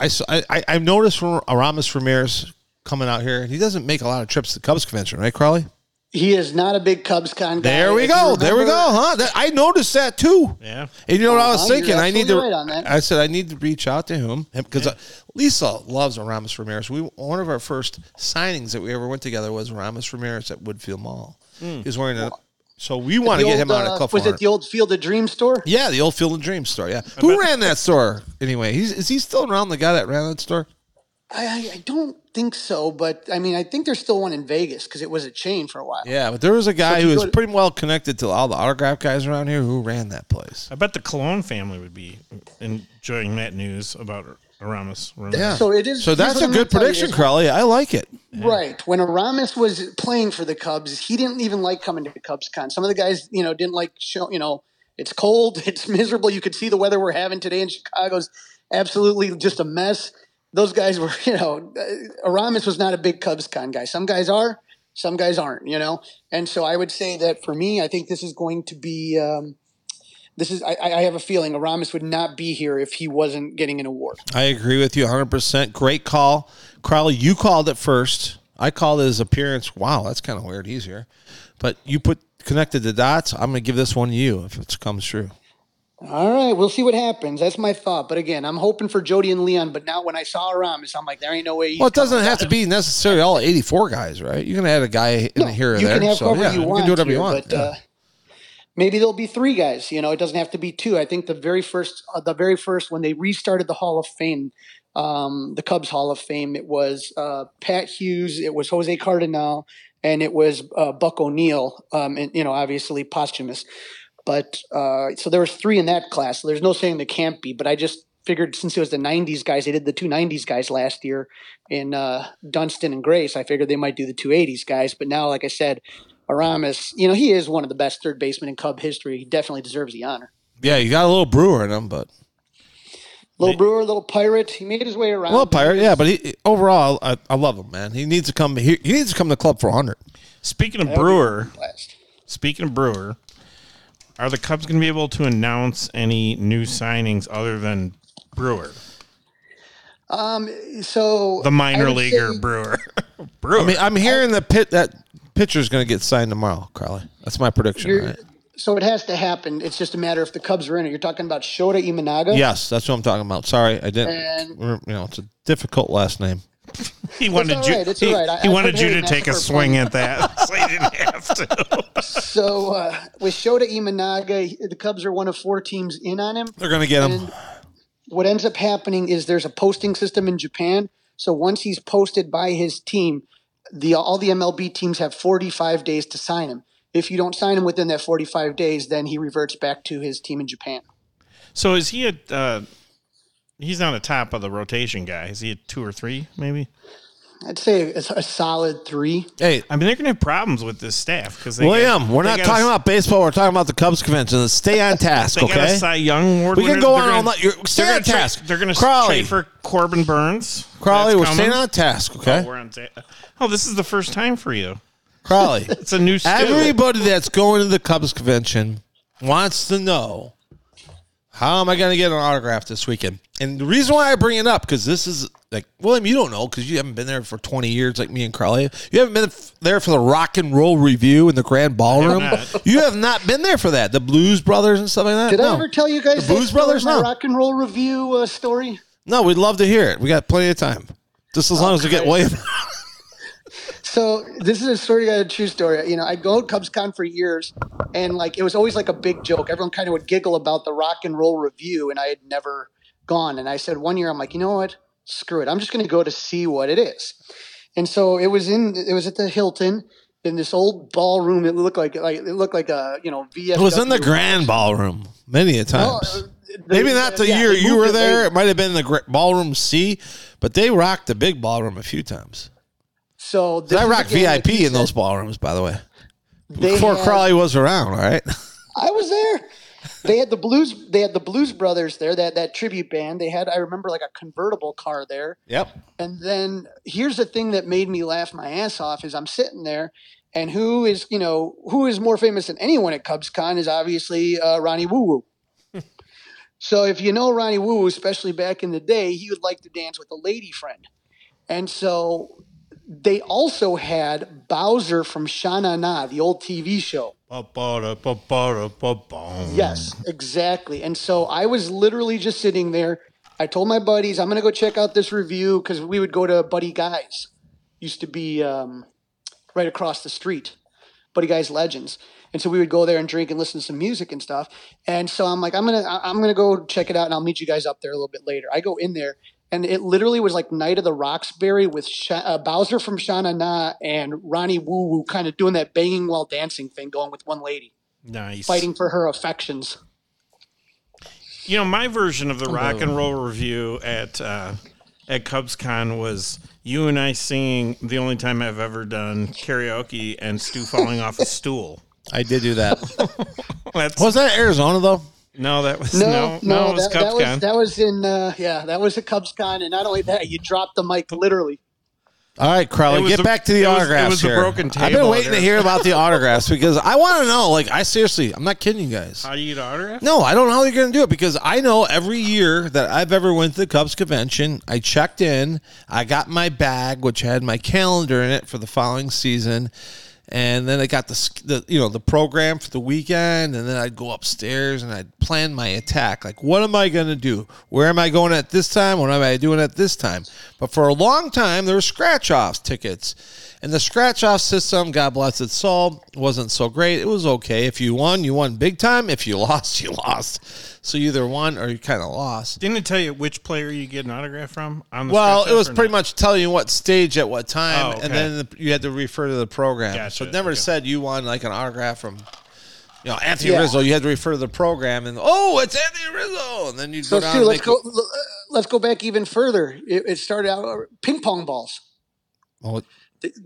I, I I I noticed from Aramis Ramirez coming out here, he doesn't make a lot of trips to the Cubs convention, right, Crowley? He is not a big Cubs con guy. There we If you go. There we go. Huh? That, I noticed that too. Yeah. And you know what I was Uh-huh, thinking? you're I need to. absolutely right on that. I said I need to reach out to him because Lisa loves Aramis Ramirez. We one of our first signings that we ever went together was Aramis Ramirez at Woodfield Mall. He was wearing it, so we want to The get him old, on a uh, club. Was it the old Field of Dreams store? Yeah, the old Field and Dream store. Yeah, who ran that store anyway? He's is he still around? The guy that ran that store? I, I, I don't think so, but I mean, I think there's still one in Vegas because it was a chain for a while. Yeah, but there was a guy if who was to- pretty well connected to all the autograph guys around here who ran that place. I bet the Cologne family would be enjoying that news about Aramis. Ramirez. Yeah. So it is. So that's what a I'm good prediction, is- Crowley. I like it. Right. When Aramis was playing for the Cubs, he didn't even like coming to Cubs Con. Some of the guys, you know, didn't like show. You know, it's cold, [laughs] it's miserable. You could see the weather we're having today in Chicago's absolutely just a mess. Those guys were, [laughs] you know, Aramis was not a big Cubs Con guy. Some guys are, some guys aren't. You know, and so I would say that for me, I think this is going to be. Um, this is. I, I have a feeling Aramis would not be here if he wasn't getting an award. I agree with you 100%. Great call. Crowley, you called it first. I called his appearance. Wow, that's kind of weird. He's here. But you put connected the dots. I'm going to give this one to you if it comes true. All right, we'll see what happens. That's my thought. But again, I'm hoping for Jody and Leon. But now when I saw Aramis, I'm like, there ain't no way. Well, it doesn't have to be necessarily all 84 guys, right? You can add a guy in No, here or you there. can have so, whoever yeah, you want. can do whatever you want. But yeah. uh, maybe there'll be three guys. You know, it doesn't have to be two. I think the very first, uh, the very first when they restarted the Hall of Fame, um, the Cubs Hall of Fame, it was uh, Pat Hughes, it was Jose Cardenal, and it was uh, Buck O'Neil, um, and you know, obviously posthumous. But uh, so there was three in that class. So there's no saying there can't be. But I just figured since it was the '90s guys, they did the two '90s guys last year in uh, Dunston and Grace. I figured they might do the two '80s guys. But now, like I said, Aramis, you know, he is one of the best third basemen in Cub history. He definitely deserves the honor. Yeah, you got a little brewer in him, but Little Brewer, little pirate. He made his way around. well, pirate. Yeah, but he overall, I, I love him, man. He needs to come. He, he needs to come to the club for hundred. Speaking of That would Brewer, speaking of Brewer, are the Cubs going to be able to announce any new signings other than Brewer, Um, so the minor would leaguer say- Brewer? Brewer. [laughs] I mean, I'm hearing the pit that pitcher's going to get signed tomorrow, Carly. That's my prediction. Right? So it has to happen. It's just a matter if the Cubs are in it. You're talking about Shota Imanaga. Yes, that's what I'm talking about. Sorry, I didn't. And- you know, it's a difficult last name. He wanted all you. it's he, all right. I- he I wanted put you to take a swing at that, [laughs] so he didn't have to. So uh, with Shota Imanaga, the Cubs are one of four teams in on him. They're going to get him. What ends up happening is there's a posting system in Japan. So once he's posted by his team, the all the MLB teams have 45 days to sign him. If you don't sign him within that 45 days, then he reverts back to his team in Japan. So is he a? Uh, he's not a top of the rotation guy. Is he a two or three? Maybe. I'd say it's a solid three. Hey, I mean, they're going to have problems with this staff because William, we're not talking about baseball. We're talking about the Cubs convention. Stay on [laughs] task, They got a okay? Cy Young award We can winner. go They're on gonna- all night. You're- stay they're on gonna task. They're going to Crawley. trade for Corbin Burnes. Crawley, That's we're coming. staying on task, okay? Oh, we're on ta- oh, this is the first time for you. Crawley. [laughs] It's a new stew. Everybody that's going to the Cubs convention wants to know how am I going to get an autograph this weekend? And the reason why I bring it up because this is like William, you don't know because you haven't been there for twenty years like me and Crawley. You haven't been there for the rock and roll review in the Grand Ballroom. You have not been there for that. The Blues Brothers and stuff like that. Did no. I ever tell you guys The Blues Brothers? No. rock and roll review uh, story? No, we'd love to hear it. We got plenty of time. Just as long as we get Okay. William. So this is a story, a true story. You know, I go to CubsCon for years, and like it was always like a big joke. Everyone kind of would giggle about the rock and roll review, and I had never gone. And I said one year, I'm like, you know what? Screw it. I'm just going to go to see what it is. And so it was in. It was at the Hilton in this old ballroom. It looked like like it looked like a you know VFW. It was in the Grand Ballroom many a No, times. uh, they- Maybe not the yeah, year you were there. It might have been the ballroom C, but they rocked the big ballroom a few times. So I is rocked VIP in said, those ballrooms, by the way. Before had- Crawley was around, all right? I was there. They had the blues. They had the Blues Brothers there. That that tribute band. They had. I remember like a convertible car there. Yep. And then here's the thing that made me laugh my ass off is I'm sitting there, and who is you know who is more famous than anyone at Cubs Con is obviously uh, Ronnie Woo Woo. [laughs] so if you know Ronnie Woo Woo, especially back in the day, he would like to dance with a lady friend, and so they also had Bowser from Sha Na Na, the old TV show. Yes, exactly. And so I was literally just sitting there. I told my buddies, I'm going to go check out this review because we would go to Buddy Guys. Used to be um, right across the street, Buddy Guys Legends. And so we would go there and drink and listen to some music and stuff. And so I'm like, I'm gonna, I'm gonna go check it out, and I'll meet you guys up there a little bit later. I go in there, and it literally was like Night of the Roxbury with Sha- uh, Bowser from Sha Na Na and Ronnie Woo Woo kind of doing that banging while dancing thing, going with one lady, Nice. fighting for her affections. You know, my version of the rock and roll review at uh, at CubsCon was you and I singing the only time I've ever done karaoke and Stu falling off a stool. I did do that. [laughs] Was that Arizona, though? No, that was No, no, no, no, it was that, that was CubsCon. that was in uh, yeah, that was a Cubs con, and not only that, you dropped the mic literally. All right, Crowley, get the- back to the it was- it autographs was the here. broken I've been table waiting to hear about the [laughs] autographs because I want to know. Like, I seriously, I'm not kidding you guys. How do you get autograph? No, I don't know how you're going to do it because I know every year that I've ever went to the Cubs convention, I checked in, I got my bag which had my calendar in it for the following season, and then I got the, the you know the program for the weekend, and then I'd go upstairs and I'd plan my attack. Like, what am I going to do? Where am I going at this time? What am I doing at this time? But for a long time, there were scratch offs tickets, and the scratch off system, God bless its soul, wasn't so great. It was okay. If you won, you won big time. If you [laughs] lost, you lost. So you either won or you kind of lost. Didn't it tell you which player you get an autograph from? On the Well, it was pretty not? much telling you what stage at what time, Oh, okay. and then the, you had to refer to the program. Gotcha, So it never okay. said you won like an autograph from, you know, Anthony Yeah. Rizzo. You had to refer to the program, and oh, it's Anthony Rizzo, and then you So go down. Stu, let's make go. l- Let's go back even further. It, it started out uh, ping pong balls. Oh,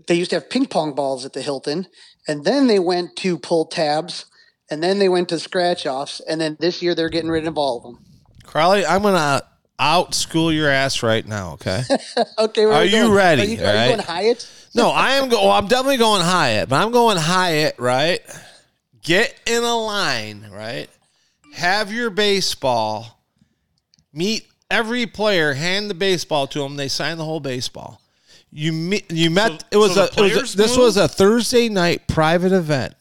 They- used to have ping pong balls at the Hilton, and then they went to pull tabs, and then they went to scratch offs, and then this year they're getting rid of all of them. Crowley, I'm gonna out school your ass right now. Okay. [laughs] Okay, Are you going? ready, Are you, are right? you going Hyatt? No, I am. Go- well, I'm definitely going Hyatt, but I'm going Hyatt. Right. Get in a line. Right. Have your baseball. Meet every player. Hand the baseball to them. They sign the whole baseball. You meet. You met. So- it was so a. It was a this was a Thursday night private event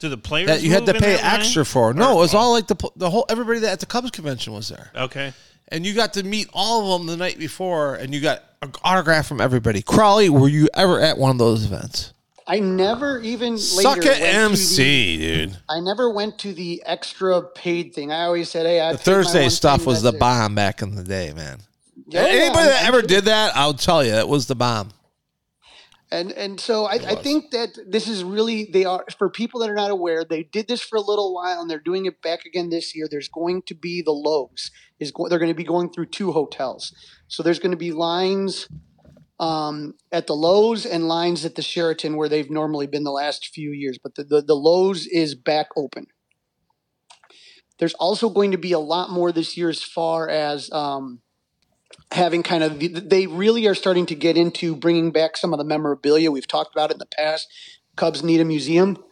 Do the players that you had to pay that line? extra for. No, it Or- was all like the the whole everybody that at the Cubs convention was there, Okay. and you got to meet all of them the night before, and you got an autograph from everybody. Crawley, were you ever at one of those events? I never even Suck later at went to MC, the- dude. I never went to the extra paid thing. I always said, "Hey, I The paid my Thursday stuff thing, was the it." bomb back in the day, man. Yeah, yeah, Anybody that ever did that, I'll tell you, it was the bomb. And and so I, I think that this is really they are for people that are not aware. They did this for a little while and they're doing it back again this year. There's going to be the Loews is go, they're going to be going through two hotels. So there's going to be lines um, at the Loews and lines at the Sheraton where they've normally been the last few years. But the the, the Loews is back open. There's also going to be a lot more this year as far as um, having kind of they really are starting to get into bringing back some of the memorabilia we've talked about in the past. Cubs need a museum,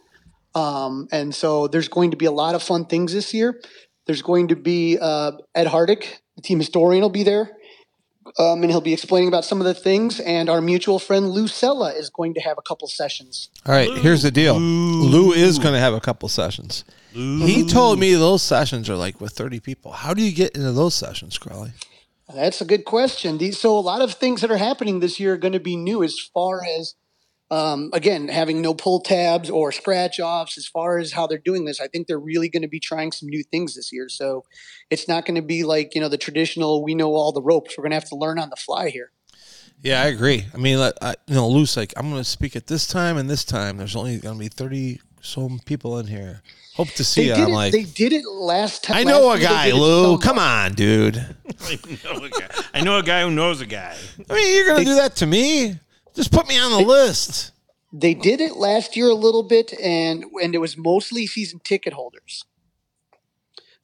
um, and so there's going to be a lot of fun things this year. There's going to be uh, Ed Hartig, the team historian, will be there, um, and he'll be explaining about some of the things. And our mutual friend Lou Sella is going to have a couple sessions. All right, here's the deal. Lou is going to have a couple sessions. He told me those sessions are like with 30 people. How do you get into those sessions, Crowley? That's a good question. So a lot of things that are happening this year are going to be new as far as um, again having no pull tabs or scratch offs. As far as how they're doing this, I think they're really going to be trying some new things this year. So it's not going to be like you know the traditional we know all the ropes. We're going to have to learn on the fly here. Yeah, I agree. I mean, I, you know, loose like, I'm going to speak at this time and this time. There's only going to be 30 some people in here. Hope to see They you. I'm it. like, they did it last time. I know a last year they guy, Lou. somewhat. Come on, dude. [laughs] I know a guy. I know a guy who knows a guy. I mean, you're going to do that to me? Just put me on the list. They did it last year a little bit, and and it was mostly season ticket holders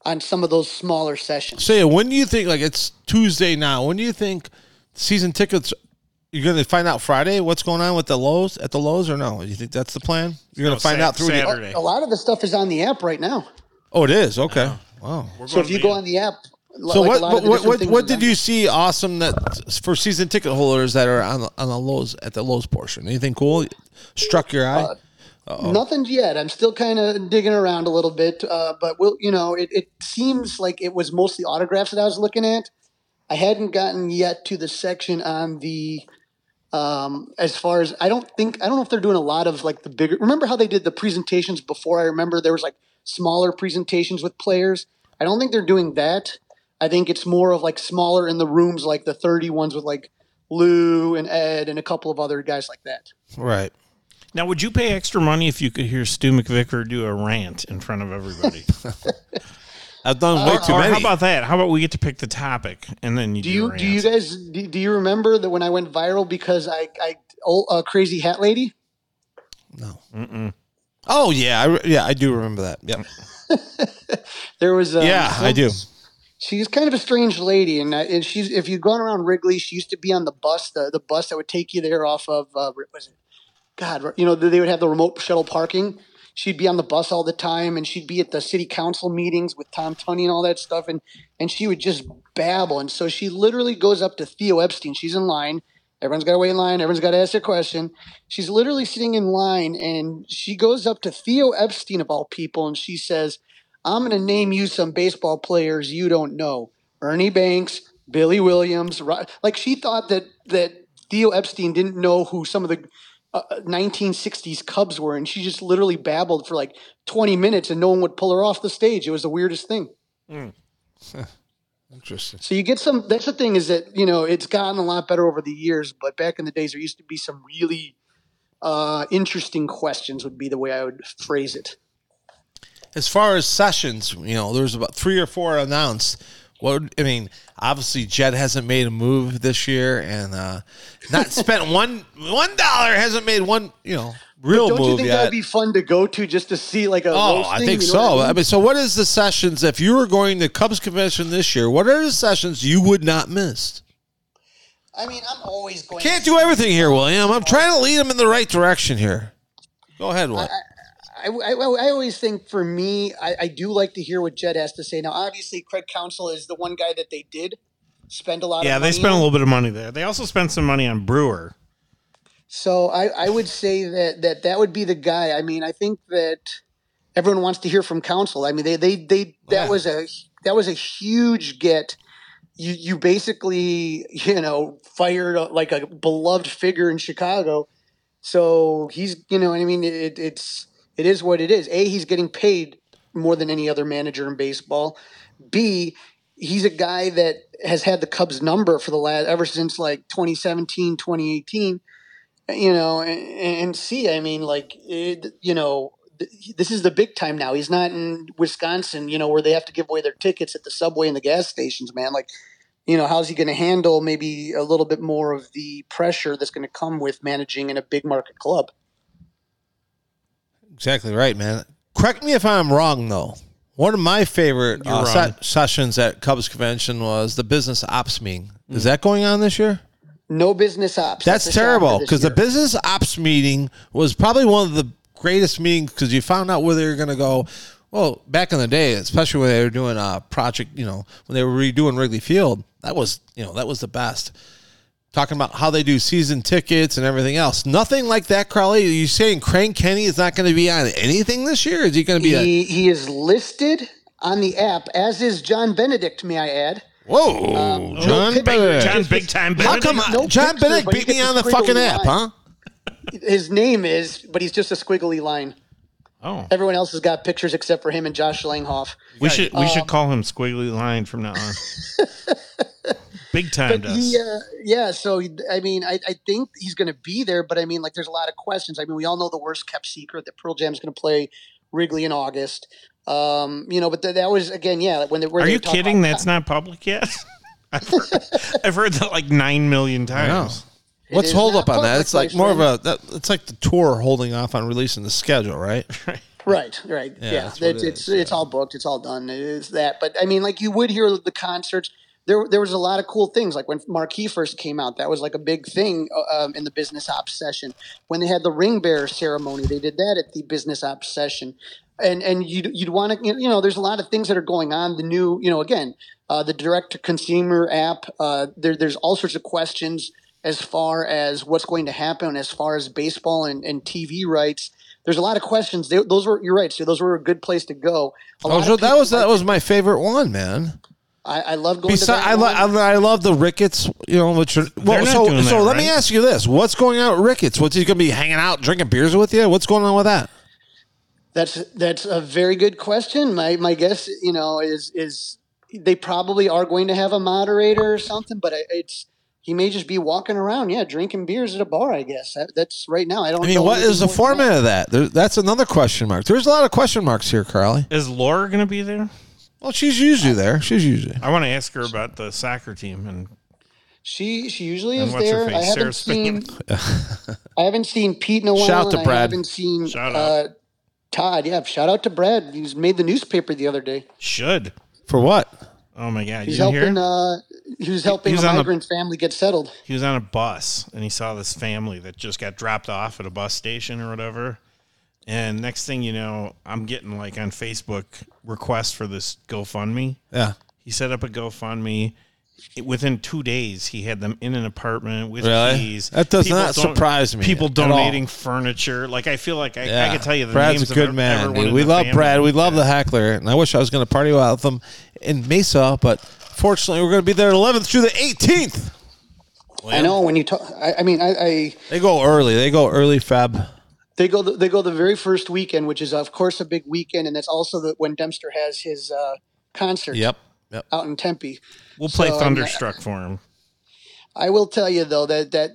on some of those smaller sessions. So, yeah, when do you think, like, it's Tuesday now, when do you think season tickets, you're going to find out Friday what's going on with the lows at the lows or no? You think that's the plan? You're going No, to find Sat- out through the. Saturday. A lot of the stuff is on the app right now. Oh, it is? Okay. Wow. So if you go be- on the app, So like what a lot what of what what, what did you see awesome that for season ticket holders that are on the, on the lows at the lows portion? Anything cool struck your eye? Nothing yet. I'm still kind of digging around a little bit, uh, but we'll, you know, it, it seems like it was mostly autographs that I was looking at. I hadn't gotten yet to the section on the, um, as far as I don't think I don't know if they're doing a lot of like the bigger. Remember how they did the presentations before? I remember there was like smaller presentations with players. I don't think they're doing that. I think it's more of like smaller in the rooms, like the 30 ones with like Lou and Ed and a couple of other guys like that. right. Now, would you pay extra money if you could hear Stu McVicker do a rant in front of everybody? [laughs] [laughs] I've done way too or many. how about that? How about we get to pick the topic and then you do, Do you a do you guys do, do you remember that when I went viral because I I old, uh, crazy hat lady? no. Oh yeah, I, yeah, I do remember that. Yep. [laughs] There was um, yeah, I do. She's kind of a strange lady, and, I, and she's if you've gone around Wrigley, she used to be on the bus, the the bus that would take you there off of uh, was it? God, you know they would have the remote shuttle parking. She'd be on the bus all the time, and she'd be at the city council meetings with Tom Tunney and all that stuff, and and she would just babble. And so she literally goes up to Theo Epstein. She's in line, Everyone's got to wait in line. Everyone's got to ask their question. She's literally sitting in line, and she goes up to Theo Epstein of all people, and she says, "I'm going to name you some baseball players you don't know: Ernie Banks, Billy Williams." Ro-" Like she thought that that Theo Epstein didn't know who some of the uh, 1960s Cubs were, and she just literally babbled for like 20 minutes, and no one would pull her off the stage. It was the weirdest thing. [laughs] Interesting. So you get some. That's the thing is that you know it's gotten a lot better over the years, but back in the days there used to be some really uh, interesting questions. Would be the way I would phrase it. As far as sessions, you know, there's about three or four announced. What I mean, obviously, Jed hasn't made a move this year, and uh, not [laughs] spent one one dollar. Hasn't made one, you know, real Don't you think yet. that'd be fun to go to just to see like a? Oh, I think you know so. I I mean? so what is the sessions? If you were going to Cubs convention this year, what are the sessions you would not miss? I mean, I'm always going. Can't do everything here, William. I'm trying to lead them in the right direction here. Go ahead, Will. I, I, I always think for me, I, I do like to hear what Jed has to say. Now, obviously, Craig Counsell is the one guy that they did spend a lot of money. Yeah, they spent a little bit of money there. They also spent some money on Brewer. So I, I would say that, that that would be the guy. I mean, I think that everyone wants to hear from Counsell. I mean, they they, they that Yeah. was a that was a huge get. You you basically you know fired a, like a beloved figure in Chicago. So he's you know I mean it, it's it is what it is. A he's getting paid more than any other manager in baseball. B he's a guy that has had the Cubs number for the last ever since like 2017 2018 you know, and, and see, I mean, like, it, you know, this is the big time now. He's not in Wisconsin, you know, where they have to give away their tickets at the subway and the gas stations, man. Like, you know, how's he going to handle maybe a little bit more of the pressure that's going to come with managing in a big market club? Exactly right, man. Correct me if I'm wrong, though. One of my favorite uh, wrong. se- sessions at Cubs convention was the business ops meeting. Mm. Is that going on this year? No business ops. That's a shocker terrible because the business ops meeting was probably one of the greatest meetings because you found out where they were going to go. Well, back in the day, especially when they were doing a project, you know, when they were redoing Wrigley Field, that was, you know, that was the best. Talking about how they do season tickets and everything else. Nothing like that, Crowley. Are you saying Crane Kenny is not going to be on anything this year? Is he going to be a. he, he is listed on the app, as is John Benedict, may I add. Whoa, Um, John no, Benedict. John Big Time How come no John picture, Benedict but he beat me on the fucking squiggly app, huh? His name is, but he's just a squiggly line. Oh, Everyone else has got pictures except for him and Josh Langhoff. we should we Um, should call him Squiggly Line from now on. [laughs] Big time But does. he, uh, yeah. So I mean, I, I think he's going to be there, but I mean, like, there's a lot of questions. I mean, we all know the worst kept secret that Pearl Jam's going to play Wrigley in August. Um, you know, but th- that was again, yeah. When they were. Are you kidding? about- That's not public yet. [laughs] I've heard, [laughs] I've heard that like nine million times. What's hold up on that? It's like my more of a. That, it's like the tour holding off on releasing the schedule, right? [laughs] Right, right. Yeah, Yeah, that's it's it it's, is, it's all booked. It's all done. It is that. But I mean, like you would hear the concerts. There, there was a lot of cool things. Like when Marquee first came out, that was like a big thing uh, um, in the business ops session. When they had the ring bearer ceremony, they did that at the business ops session. And and you'd you'd want to you know there's a lot of things that are going on. The new you know again uh, the direct to consumer app. Uh, there there's all sorts of questions as far as what's going to happen as far as baseball and, and TV rights. There's a lot of questions. They, those were you're right. So those were a good place to go. A Oh, so that was that was my favorite one, man. I, I love going Besides, to that I, lo- I, I love the Ricketts. You know, which are, well, not so doing so that, let me ask you this: What's going on with Ricketts? What's he going to be hanging out, drinking beers with you? What's going on with that? That's that's a very good question. My my guess, you know, is is they probably are going to have a moderator or something, but it's he may just be walking around, yeah, drinking beers at a bar. I guess that, that's right now. I don't. I mean, know what is the anything more than format of that? There, that's another question mark. There's a lot of question marks here, Carly. Is Laura going to be there? Well, she's usually there. She's usually. I want to ask her about the soccer team and She she usually And is what's her there. I haven't Sarah seen I haven't seen Pete in a while. Shout out to Brad. I haven't seen Shout uh, Todd. Yeah, shout out to Brad. He's made the newspaper the other day. should. For what? Oh my god, He's you helping. Uh, he was helping He's a on the- migrant family get settled. he was on a bus and he saw this family that just got dropped off at a bus station or whatever. And next thing you know, I'm getting like on Facebook requests for this GoFundMe. Yeah. He set up a GoFundMe within two days, he had them in an apartment with Really? keys. That does People not surprise me People at all. donating furniture. Like I feel like I, I could tell you the Brad's names a good of man, everyone dude. in We the love family. Brad. We love the heckler, and I wish I was going to party with them in Mesa, but fortunately, we're going to be there 11th through the 18th. I know when you talk. I, I mean, I, I They go early. They go early Feb. They go the, they go the very first weekend, which is of course a big weekend, and that's also the, when Dempster has his uh, concert Yep. Yep. out in Tempe. We'll play So, I mean, Thunderstruck for him. I will tell you though that that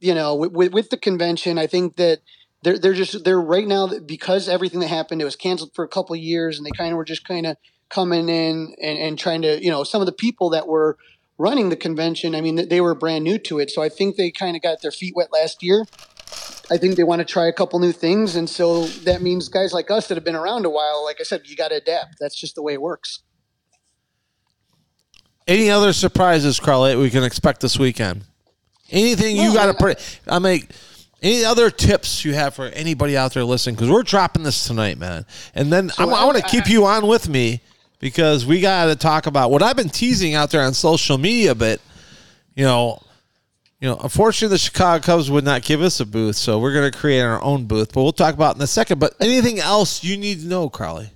you know with, with the convention, I think that they're they're just they're right now because everything that happened it was canceled for a couple of years, and they kind of were just kind of coming in and, and trying to you know some of the people that were running the convention. I mean, they were brand new to it, so I think they kind of got their feet wet last year. I think they want to try a couple new things, and so that means guys like us that have been around a while, like I said, you got to adapt. That's just the way it works. Any other surprises, Carly, we can expect this weekend? Anything you No, got to put? I mean, any other tips you have for anybody out there listening? Because we're dropping this tonight, man. And then I, I- want to keep you on with me because we got to talk about what I've been teasing out there on social media a bit. You know, you know, unfortunately, the Chicago Cubs would not give us a booth, so we're going to create our own booth. But we'll talk about it in a second. But anything else you need to know, Carly?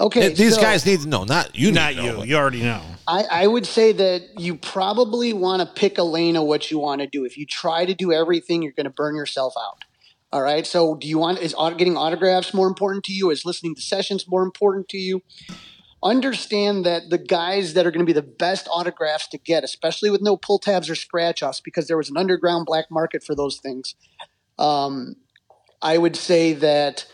Okay, These so- guys need to know, not you. Not need to know, you. You already know. I, I would say that you probably want to pick a lane of what you want to do. If you try to do everything, you're going to burn yourself out. All right. So, do you want is getting autographs more important to you? Is listening to sessions more important to you? Understand that the guys that are going to be the best autographs to get, especially with no pull tabs or scratch offs, because there was an underground black market for those things. Um, I would say that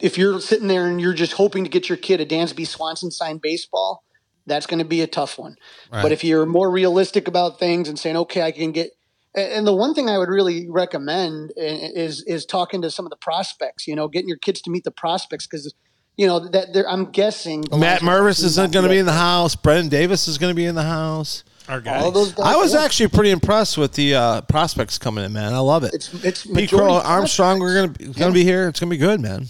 if you're sitting there and you're just hoping to get your kid a Dansby Swanson signed baseball, that's going to be a tough one. But if you're more realistic about things and saying, okay, I can get, and and the one thing I would really recommend is is talking to some of the prospects. You know, getting your kids to meet the prospects because you know that they're, I'm guessing the Matt lines- Mervis isn't going to be in the house. Brennen Davis is going to be in the house. Our guys. All those guys. I was yeah. actually pretty impressed with the uh, prospects coming in, man. I love it. It's it's Pete majority Crow, Armstrong, we're gonna be, gonna be here. It's gonna be good, man.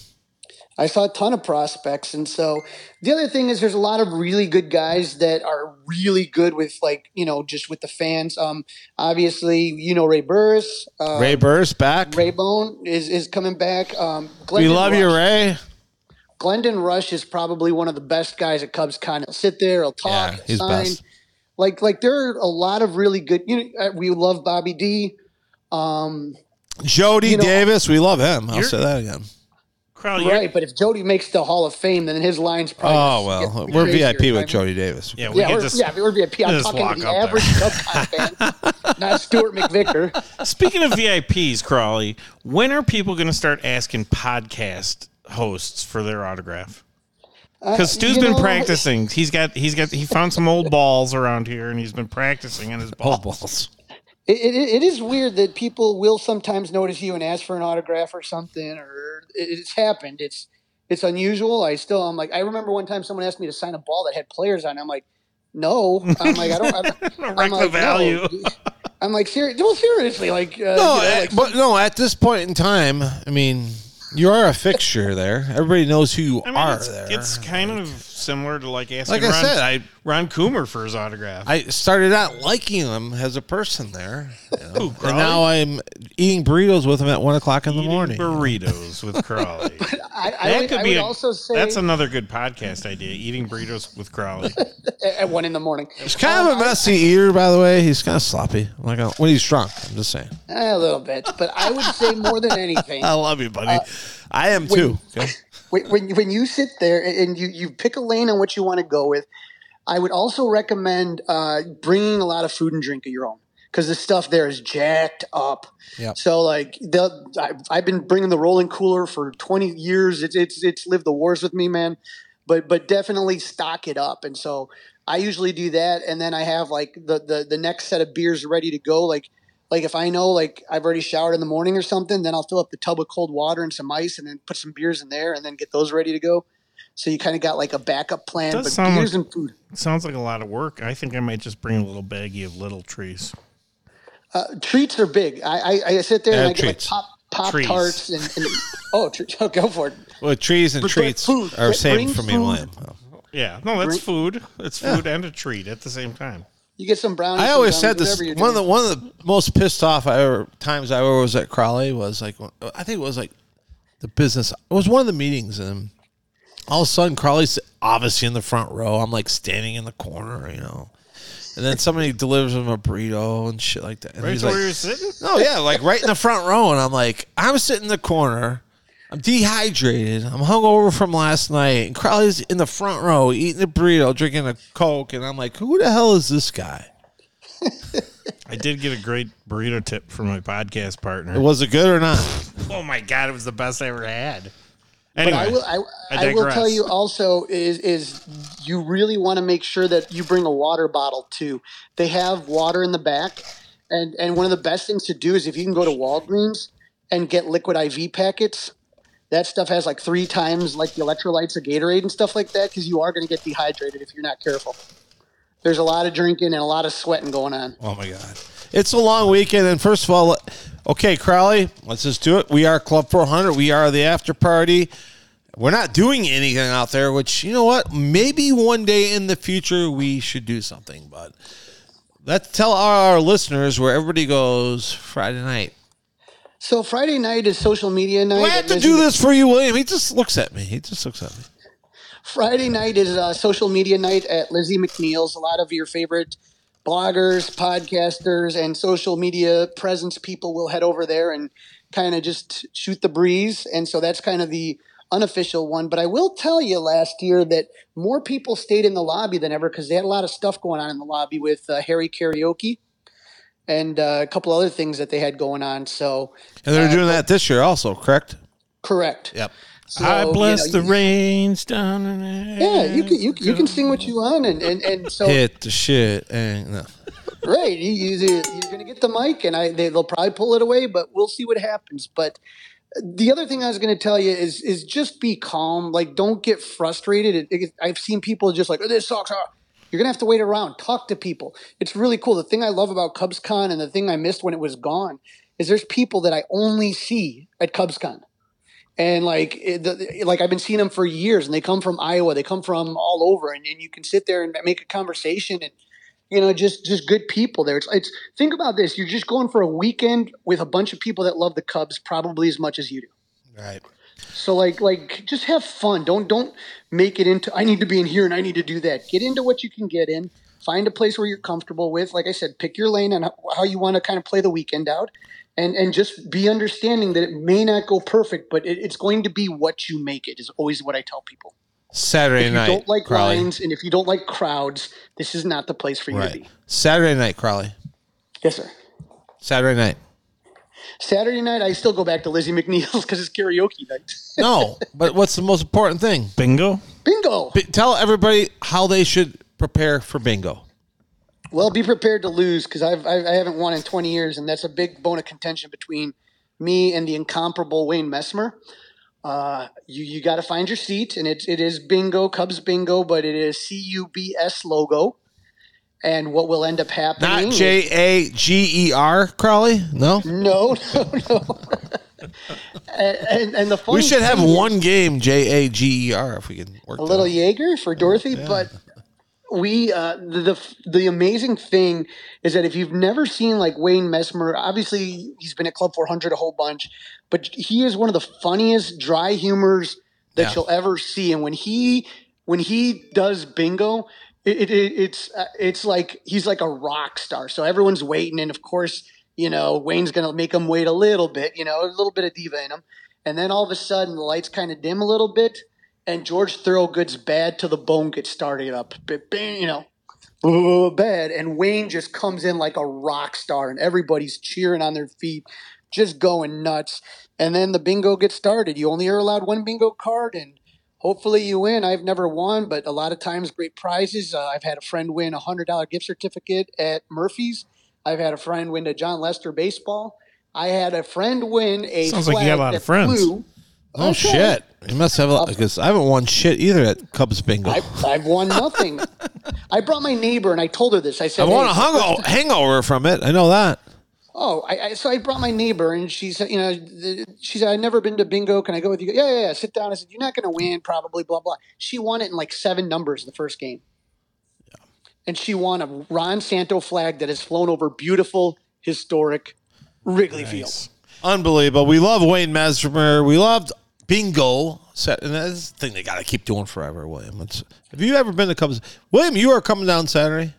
I saw a ton of prospects, and so the other thing is there's a lot of really good guys that are really good with like you know just with the fans. Um, obviously you know Ray Burris, uh, Ray Burris back. Ray Bone is is coming back. Um, we love Rusch, you, Ray. Glendon Rusch is probably one of the best guys at Cubs Con. He'll sit there, he'll talk, Yeah, he's sign. best. Like like there are a lot of really good. You know, uh, we love Bobby D. Um, Jody You know- Davis, we love him. I'll say that again. Crowley, you're- right, but if Jody makes the Hall of Fame, then his lines probably. Oh well, we're crazier, VIP you I with mean? Jody Davis. Yeah, we Yeah, could we're, just, yeah, we're VIP. I'm talking to the average Cub fan, [laughs] not Stuart McVicker. Speaking of VIPs, Crawley, when are people going to start asking podcast hosts for their autograph? Because Stu's Uh, you been know, practicing. He's got he's got he found some old balls around here, and he's been practicing on his balls. Old balls. It, it, it is weird that people will sometimes notice you and ask for an autograph or something, or it's happened. It's it's unusual. I still, I'm like, I remember one time someone asked me to sign a ball that had players on. it. I'm like, no. I'm like, I don't. I'm, [laughs] I'm Wreck the like, value. No. I'm like, serious. Well, seriously, like, uh, No, you know, like, but no. At this point in time, I mean, you are a fixture there. Everybody knows who you I mean, are it's, there. it's kind of similar to like asking Like I Ron, said, I- Ron Coomer for his autograph. I started out liking him as a person there, you know, Who, and now I'm eating burritos with him at one o'clock in the morning. burritos with [laughs] Crawley. I, I, that would- could I be would a, also say that's another good podcast idea. Eating burritos with Crawley. [laughs] at one in the morning. He's kind of a messy eater, by the way. He's kind of sloppy. Like uh, when he's drunk. I'm just saying. A little bit, but I would say more than [laughs] anything. I love you, buddy. I am too. Okay? When, when when you sit there and you you pick a lane on what you want to go with, I would also recommend uh, bringing a lot of food and drink of your own because the stuff there is jacked up. Yep. So like the I, I've been bringing the rolling cooler for twenty years. It's it's it's lived the wars with me, man. But but definitely stock it up. And so I usually do that, and then I have like the the the next set of beers ready to go. Like like if I know like I've already showered in the morning or something, then I'll fill up the tub with cold water and some ice, and then put some beers in there, and then get those ready to go. So you kind of got like a backup plan. Does But sound beers like- and food. Sounds like a lot of work. I think I might just bring a little baggie of little trees. Uh, treats are big. I, I, I sit there Yeah, and I get treats. like pop pop Trees. tarts and, and [laughs] oh, tre- oh, go for it. Well, trees and But treats food. are Bring same for me, food. William. Yeah, no, that's Bring- food. It's food and a treat at the same time. You get some brownies. I always said this. whatever you're One of the one of the most pissed off I ever times I ever was at Crowley was like I think it was like the business. It was one of the meetings, and all of a sudden Crowley's obviously in the front row. I'm like standing in the corner, you know, and then somebody [laughs] delivers him a burrito and shit like that. And Right he's where like, you're sitting? "Oh yeah, like right in the front row," and I'm like, I'm sitting in the corner. I'm dehydrated. I'm hungover from last night. And Crowley's in the front row eating a burrito, drinking a Coke. And I'm like, who the hell is this guy? [laughs] I did get a great burrito tip from my podcast partner. Was it good or not? oh my god, it was the best I ever had. But I will. I, I I, will tell you also is is you really want to make sure that you bring a water bottle too. They have water in the back, and and one of the best things to do is if you can go to Walgreens and get liquid IV packets. That stuff has like three times like the electrolytes of Gatorade and stuff like that because you are going to get dehydrated if you're not careful. There's a lot of drinking and a lot of sweating going on. Oh my god, it's a long weekend. And first of all, okay, Crowley, let's just do it. We are Club 400. We are the after party. We're not doing anything out there. Which you know what? Maybe one day in the future we should do something. But let's tell our listeners where everybody goes Friday night. So Friday night is social media night. I have to do this for you, William? He just looks at me. He just looks at me. Friday night is uh, social media night at Lizzie McNeil's. A lot of your favorite bloggers, podcasters, and social media presence people will head over there and kind of just shoot the breeze. And so that's kind of the unofficial one. But I will tell you last year that more people stayed in the lobby than ever because they had a lot of stuff going on in the lobby with uh, Harry Karaoke and uh, a couple other things that they had going on. So, And they're doing that this year also, correct? correct. Yep. So, I you bless know, the you- rains down in Yeah, you can, you, can- you can sing what you want, and, and, and so Hit the shit and no. Right, you, you, you're going to get the mic, and I they, they'll probably pull it away, but we'll see what happens. But the other thing I was going to tell you is is just be calm. Like, don't get frustrated. It, it, I've seen people just like, oh, this sucks. ah." You're going to have to wait around, talk to people. It's really cool. The thing I love about CubsCon and the thing I missed when it was gone is there's people that I only see at CubsCon. And like, eh, it, the, like I've been seeing them for years, and they come from Iowa, they come from all over, and, and you can sit there and make a conversation, and you know, just just good people there. It's, it's think about this: you're just going for a weekend with a bunch of people that love the Cubs probably as much as you do. Right. So like like just have fun. Don't don't make it into I need to be in here and I need to do that. Get into what you can get in. Find a place where you're comfortable with. Like I said, pick your lane and how- you want to kind of play the weekend out. And and just be understanding that it may not go perfect, but it, it's going to be what you make it. Is always what I tell people. Saturday night. If you night. don't like Crowley. lines and if you don't like crowds, this is not the place for you to be. Saturday night, Crowley. Yes, sir. Saturday night. Saturday night, I still go back to Lizzie McNeil's [laughs] because it's karaoke night. No, but what's the most important thing? bingo. Bingo. B- tell everybody how they should prepare for bingo. Well, be prepared to lose because I've, I've I haven't won in 20 years, and that's a big bone of contention between me and the incomparable Wayne Messmer. Uh, you you got to find your seat, and it it is bingo Cubs bingo, but it is C U B S logo. And what will end up happening? Not J A G E R, Crowley. No, No, [laughs] no, no. [laughs] and, and, and the funny we should have one game J A G E R if we can work. a little out. Jaeger for Dorothy, but we uh, the, the the amazing thing is that if you've never seen like Wayne Messmer, obviously he's been at Club 400 a whole bunch, but he is one of the funniest dry humors that Yeah. you'll ever see. And when he when he does bingo, it, it, it- it's uh, it's like he's like a rock star. So everyone's waiting, and of course, you know Wayne's gonna make them wait a little bit, you know, a little bit of diva in him, and then all of a sudden the lights kind of dim a little bit, and George Thorogood's bad to the bone gets started up, Ba- bang, you know. "Ooh, Bad and Wayne just comes in like a rock star, and everybody's cheering on their feet, just going nuts. And then the bingo gets started. You only are allowed one bingo card, and hopefully you win. I've never won, but a lot of times great prizes. Uh, I've had a friend win a hundred dollar gift certificate at Murphy's. I've had a friend win a Jon Lester baseball. I had a friend win a Sounds like you have a lot of friends. flew. Oh Okay. shit! You must have a lot because I haven't won shit either at Cubs bingo. I, I've, I've won nothing. [laughs] I brought my neighbor and I told her this. I said, won "Hey, a hango- [laughs] hangover from it. I know that. Oh, I, I so I brought my neighbor and she said, you know, the, she said, I've never been to bingo. Can I go with you? Yeah, yeah, yeah. Sit down. I said, you're not going to win, probably. Blah blah. She won it in like seven numbers the first game. and she won a Ron Santo flag that has flown over beautiful, historic Wrigley Field. Unbelievable. We love Wayne Messmer. We loved bingo. Set, and that's the thing they got to keep doing forever, William. It's, have you ever been to Cubs? William, you are coming down Saturday.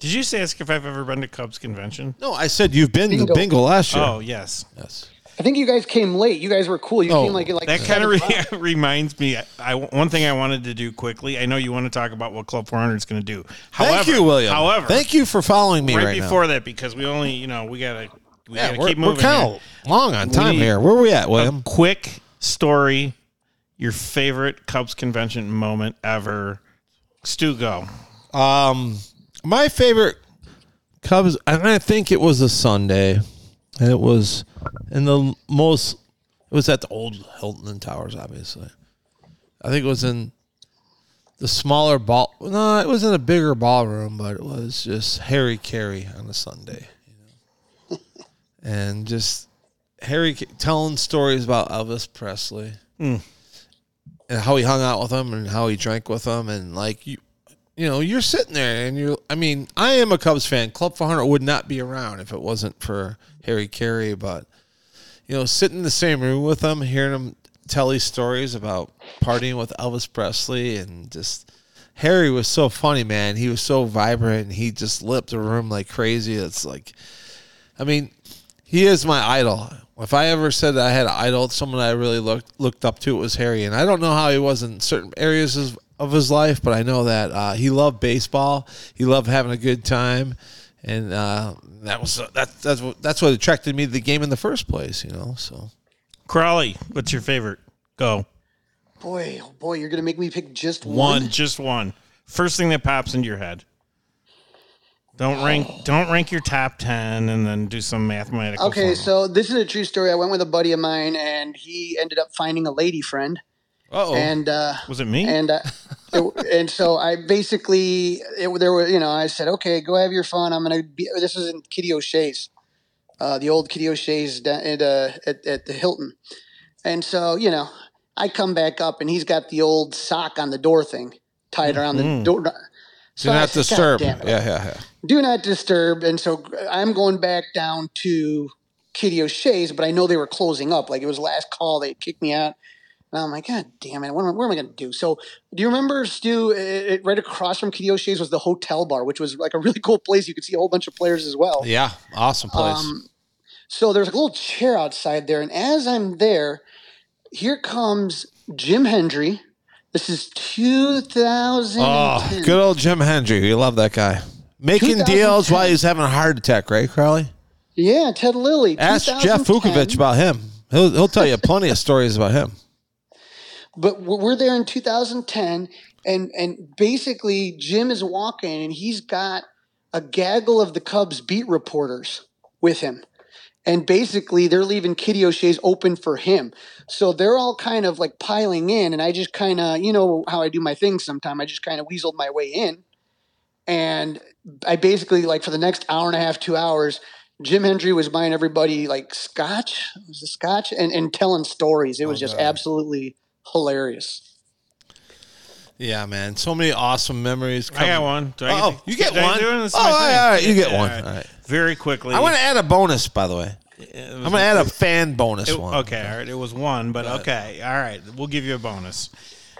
Did you say ask if I've ever been to Cubs convention? No, I said you've been to Bingo. bingo last year. Oh yes. yes. I think you guys came late. You guys were cool. You Oh, came like like That kind of re- [laughs] reminds me. I one thing I wanted to do quickly. I know you want to talk about what Club 400 is going to do. However, Thank you, William. However, thank you for following me right, right, before that because we only you know we gotta we. Yeah, gotta we're, keep we're moving. kind of long on time need here. Where are we at, A William? quick story. Your favorite Cubs convention moment ever. Stu, go. Um, my favorite Cubs, and I think it was a Sunday, and it was in the most. It was at the old Hilton and Towers, obviously. I think it was in the smaller ball. No, it was in a bigger ballroom, but it was just Harry Caray on a Sunday, you know, [laughs] and just Harry telling stories about Elvis Presley hmm. and how he hung out with him and how he drank with him and like you you know, you're sitting there and you're, I mean, I am a Cubs fan. Club 400 would not be around if it wasn't for Harry Caray, but you know, sitting in the same room with him, hearing him tell these stories about partying with Elvis Presley and just Harry was so funny, man. He was so vibrant and he just lit the room like crazy. It's like I mean, he is my idol. If I ever said I had an idol, someone I really looked looked up to, it was Harry. And I don't know how he was in certain areas of, of his life, but I know that uh, he loved baseball. He loved having a good time, and uh, that was that, that's what that's what attracted me to the game in the first place. You know, so Crawley, what's your favorite? Go. Boy, oh boy, you're gonna make me pick just One, one. just one. First thing that pops into your head. Don't rank. Don't rank your top ten, and then do some mathematical. Okay, formula. so this is a true story. I went with a buddy of mine, and he ended up finding a lady friend, oh, and uh, was it me? and uh, [laughs] it, and so I basically it, there were you know I said okay go have your fun I'm gonna be this was in Kitty O'Shea's uh, the old Kitty O'Shea's at, uh, at at the Hilton and so you know I come back up and he's got the old sock on the door thing tied around the door. So do not said, disturb. Yeah, yeah, yeah. do not disturb. And so I'm going back down to Kitty O'Shea's, but I know they were closing up. Like it was last call, they kicked me out. And I'm like, God damn it, what am, what am I going to do? So, do you remember, Stu, it, it, right across from Kitty O'Shea's was the hotel bar, which was like a really cool place. You could see a whole bunch of players as well. Yeah, awesome place. Um, so there's a little chair outside there, and as I'm there, here comes Jim Hendry. This is 2010. oh, good old Jim Hendry. We love that guy. Making deals while he's having a heart attack, right, Crowley? Yeah, Ted Lilly. Ask Jeff 2010. Vukovic about him. He'll he'll tell you plenty of stories about him. But we're we're there in 2010 and and basically jim is walking and he's got a gaggle of the cubs beat reporters with him. And basically they're leaving kitty o'shea's open for him. So they're all kind of like piling in and i just kind of you know how i do my things sometime. I just kind of weaseled my way in. And i basically like for the next hour and a half two hours Jim Hendry was buying everybody like scotch, was it scotch, and, and telling stories. It was Oh, just absolutely hilarious. Yeah, man. So many awesome memories. I got one. Do I Oh, get you get Did I one? do it? This is Oh, my all thing. right, all right, you get Yeah, one. all right. All right. Very quickly. I want to add a bonus, by the way. I'm going to add a fan bonus it- one. Okay, all right. It was one, but okay, all right. We'll give you a bonus.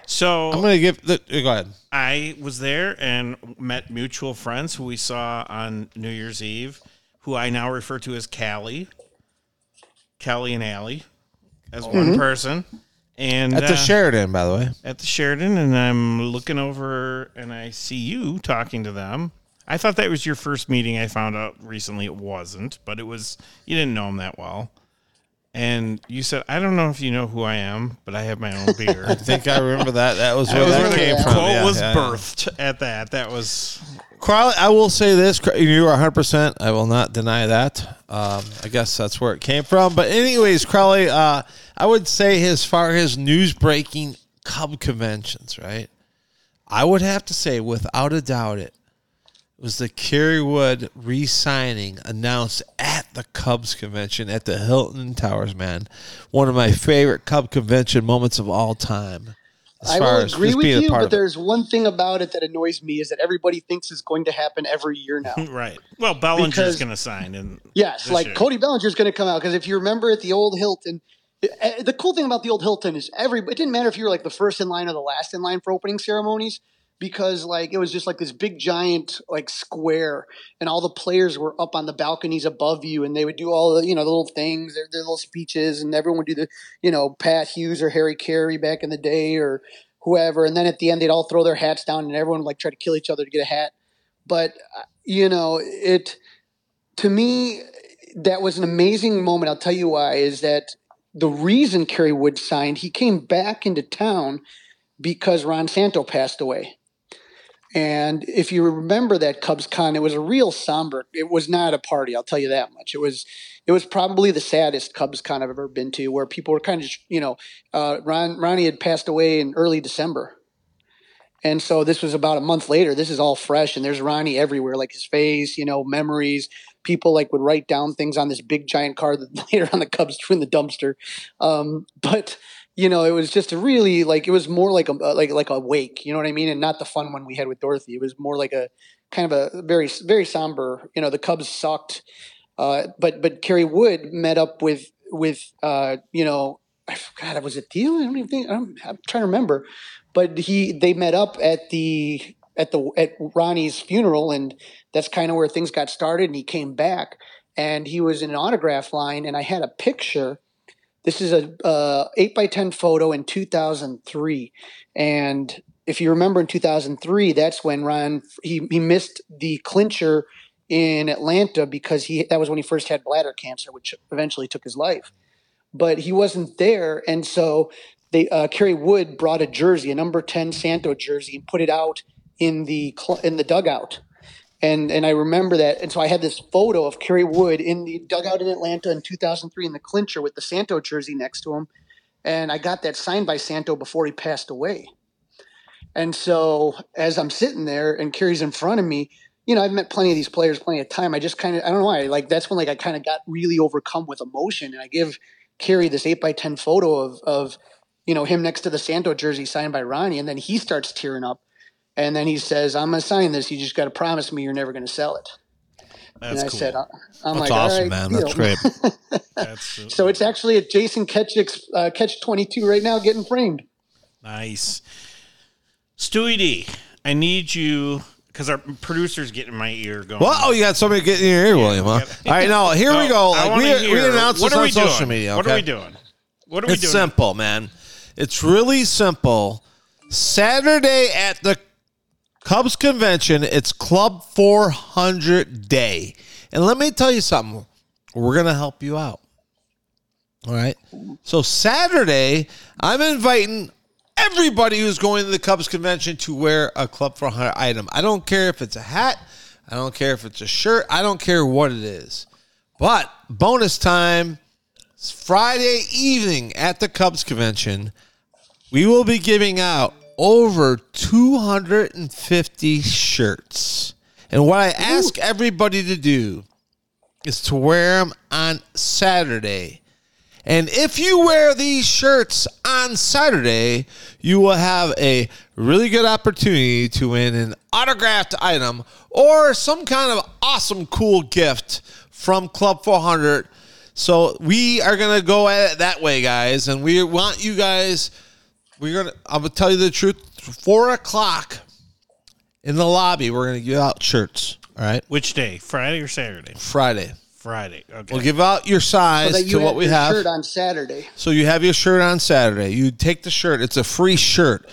So I'm going to give the. Uh, go ahead. I was there and met mutual friends who we saw on New Year's Eve, who I now refer to as Callie, Callie and Allie, as one mm-hmm. person. And At the uh, Sheraton, by the way. at the Sheraton, and I'm looking over and I see you talking to them. I thought that was your first meeting. I found out recently it wasn't, but it was. You didn't know him that well, and you said, "I don't know if you know who I am, but I have my own beer." [laughs] I think I remember that. That was where That was that where the came quote from. Yeah, was yeah, yeah. birthed at that. That was Carly, I will say this. You are 100%. I will not deny that. Um, I guess that's where it came from. But, anyways, Crowley, uh, I would say as far as news breaking Cub conventions, right? I would have to say, without a doubt, it was the Kerry Wood re signing announced at the Cubs convention at the Hilton Towers, man. One of my favorite Cub convention moments of all time. As I far will as agree with you, but there's one thing about it that annoys me is that everybody thinks is going to happen every year now. [laughs] Right. Well, Bellinger's Because- going to sign, and Yes, like year. Cody Bellinger's going to come out because if you remember at the old Hilton, the cool thing about the old Hilton is every it didn't matter if you were like the first in line or the last in line for opening ceremonies because like it was just like this big giant like square and all the players were up on the balconies above you and they would do all the you know the little things their, their little speeches and everyone would do the you know Pat Hughes or Harry Caray back in the day or whoever and then at the end they'd all throw their hats down and everyone would like try to kill each other to get a hat but uh, you know it to me that was an amazing moment. I'll tell you why. Is that the reason Kerry Wood signed? He came back into town because Ron Santo passed away. And if you remember that Cubs con, it was a real somber. It was not a party. I'll tell you that much. It was. It was probably the saddest Cubs con I've ever been to, where people were kind of, you know, uh, Ron Ronnie had passed away in early December, and so this was about a month later. This is all fresh, and there's Ronnie everywhere, like his face, you know, memories. People like would write down things on this big giant card that [laughs] later on the Cubs threw in the dumpster. Um, but you know, it was just a really like it was more like a like like a wake, you know what I mean, and not the fun one we had with Dorothy. It was more like a kind of a very very somber. You know, the Cubs sucked, uh, but but Kerry Wood met up with with uh, you know, I forgot was it Theo? I don't even think I'm, I'm trying to remember, but he they met up at the at the at Ronnie's funeral, and that's kind of where things got started. And he came back, and he was in an autograph line, and I had a picture. This is a eight by ten photo in 2003, and if you remember in 2003, that's when Ron he he missed the clincher in Atlanta because he that was when he first had bladder cancer, which eventually took his life. But he wasn't there, and so they uh, Kerry Wood brought a jersey, a number ten Santo jersey, and put it out in the cl- in the dugout. And and I remember that, and so I had this photo of Kerry Wood in the dugout in Atlanta in 2003 in the clincher with the Santo jersey next to him, and I got that signed by Santo before he passed away. And so as I'm sitting there and Kerry's in front of me, you know, I've met plenty of these players plenty of time. I just kind of, I don't know why, like that's when like I kind of got really overcome with emotion. And I give Kerry this eight by 10 photo of, of, you know, him next to the Santo jersey signed by Ronnie. And then he starts tearing up. And then he says, I'm going to sign this. You just got to promise me you're never going to sell it. that's and I cool. said, uh, I'm That's like, all awesome, right, man. deal." That's great. [laughs] that's So it's actually a Jason Ketchik's uh, Catch 22 right now getting framed. nice. Stewie D, I need you because our producer's getting in my ear going. Well, oh, you got somebody getting in your ear, William, huh? [laughs] All right, now here we Oh, go. Like, we, hear, we announced what this are on we social doing? media. What are we doing? What are we It's doing? simple, man. It's really simple. Saturday at the Cubs convention, it's Club 400 Day. And let me tell you something. We're going to help you out. All right. So Saturday, I'm inviting everybody who's going to the Cubs convention to wear a Club 400 item. I don't care if it's a hat, I don't care if it's a shirt, I don't care what it is. But bonus time Friday evening at the Cubs convention. We will be giving out over 250 shirts. And what I ask everybody to do is to wear them on Saturday. And if you wear these shirts on Saturday, you will have a really good opportunity to win an autographed item or some kind of awesome, cool gift from Club 400. So we are going to go at it that way, guys. And we want you guys, we're going to, I'm going to tell you the truth. Four o'clock in the lobby, we're going to give out shirts. All right. Which day? Friday or Saturday? Friday. Friday. Okay. We'll give out your size So that you to have what we your have. shirt on Saturday. So you have your shirt on Saturday. You take the shirt. It's a free shirt.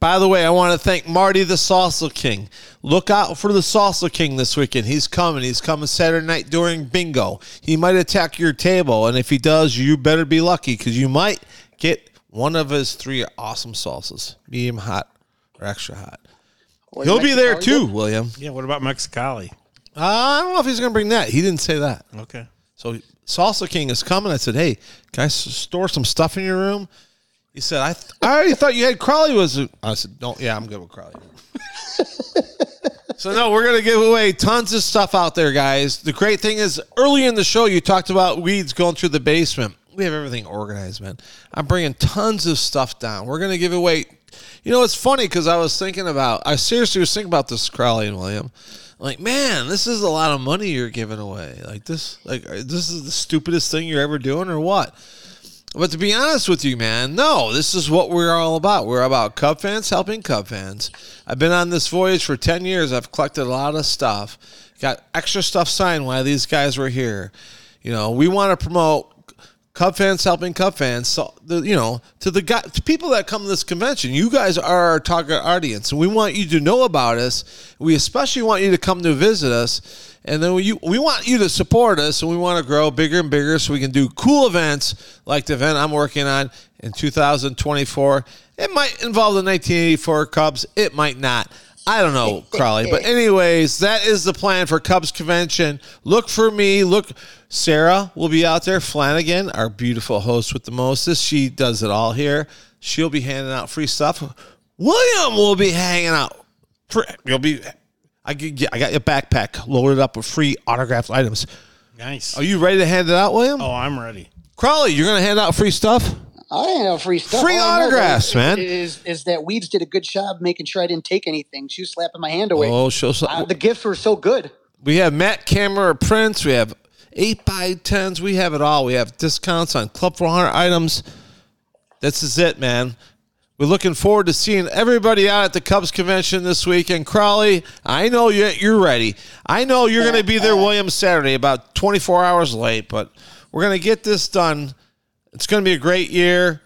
By the way, I want to thank Marty the Salsa King. Look out for the Salsa King this weekend. He's coming. He's coming Saturday night during bingo. He might attack your table, and if he does, you better be lucky because you might get one of his three awesome salsas, medium hot or extra hot. Was He'll be there too, good? William. yeah. What about Mexicali? Uh, I don't know if he's going to bring that. He didn't say that. Okay. So Salsa King is coming. I said, "Hey, can I s- store some stuff in your room?" He said, "I th- I already thought you had Crowley was." I said, "Don't. Yeah, I'm good with Crowley." [laughs] so no, we're gonna give away tons of stuff out there, guys. The great thing is, early in the show, you talked about weeds going through the basement. We have everything organized, man. I'm bringing tons of stuff down. We're gonna give away. You know, it's funny because I was thinking about, I seriously was thinking about this, Crowley and William. Like, man, this is a lot of money you're giving away. Like this, like this is the stupidest thing you're ever doing, or what? But to be honest with you, man, no, this is what we're all about. We're about Cub fans helping Cub fans. I've been on this voyage for 10 years. I've collected a lot of stuff, got extra stuff signed while these guys were here. You know, we want to promote Cub fans helping Cub fans. So, the, you know, to the guy, to people that come to this convention, you guys are our target audience, and we want you to know about us. We especially want you to come to visit us. And then we, we want you to support us, and we want to grow bigger and bigger so we can do cool events like the event I'm working on in 2024. It might involve the 1984 Cubs, it might not. I don't know, [laughs] Crawley. But, anyways, that is the plan for Cubs convention. Look for me. Look, Sarah will be out there. Flanagan, our beautiful host with the mostest, she does it all here. She'll be handing out free stuff. William will be hanging out. You'll be I get, I got your backpack loaded up with free autographed items. Nice. Are you ready to hand it out, William? Oh, I'm ready. Crawley, you're going to hand out free stuff? I ain't know free stuff. Free autographs, is, man. Is is that Weeds did a good job making sure I didn't take anything. She was slapping my hand away. Oh, show some. Uh, the gifts were so good. We have Matt Camera prints. We have 8 by 10s We have it all. We have discounts on Club 400 items. This is it, man. We're looking forward to seeing everybody out at the Cubs convention this weekend. Crawley, I know you- you're ready. I know you're going to be there, William, Saturday, about 24 hours late, but we're going to get this done. It's going to be a great year.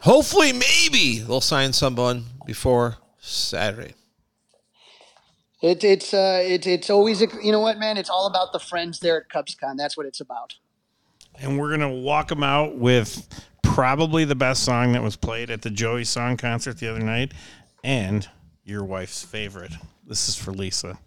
Hopefully, maybe they'll sign someone before Saturday. It, it's uh, it, it's always a, you know what, man. It's all about the friends there at CubsCon. That's what it's about. And we're gonna walk them out with probably the best song that was played at the Joey Song concert the other night, and your wife's favorite. This is for Lisa.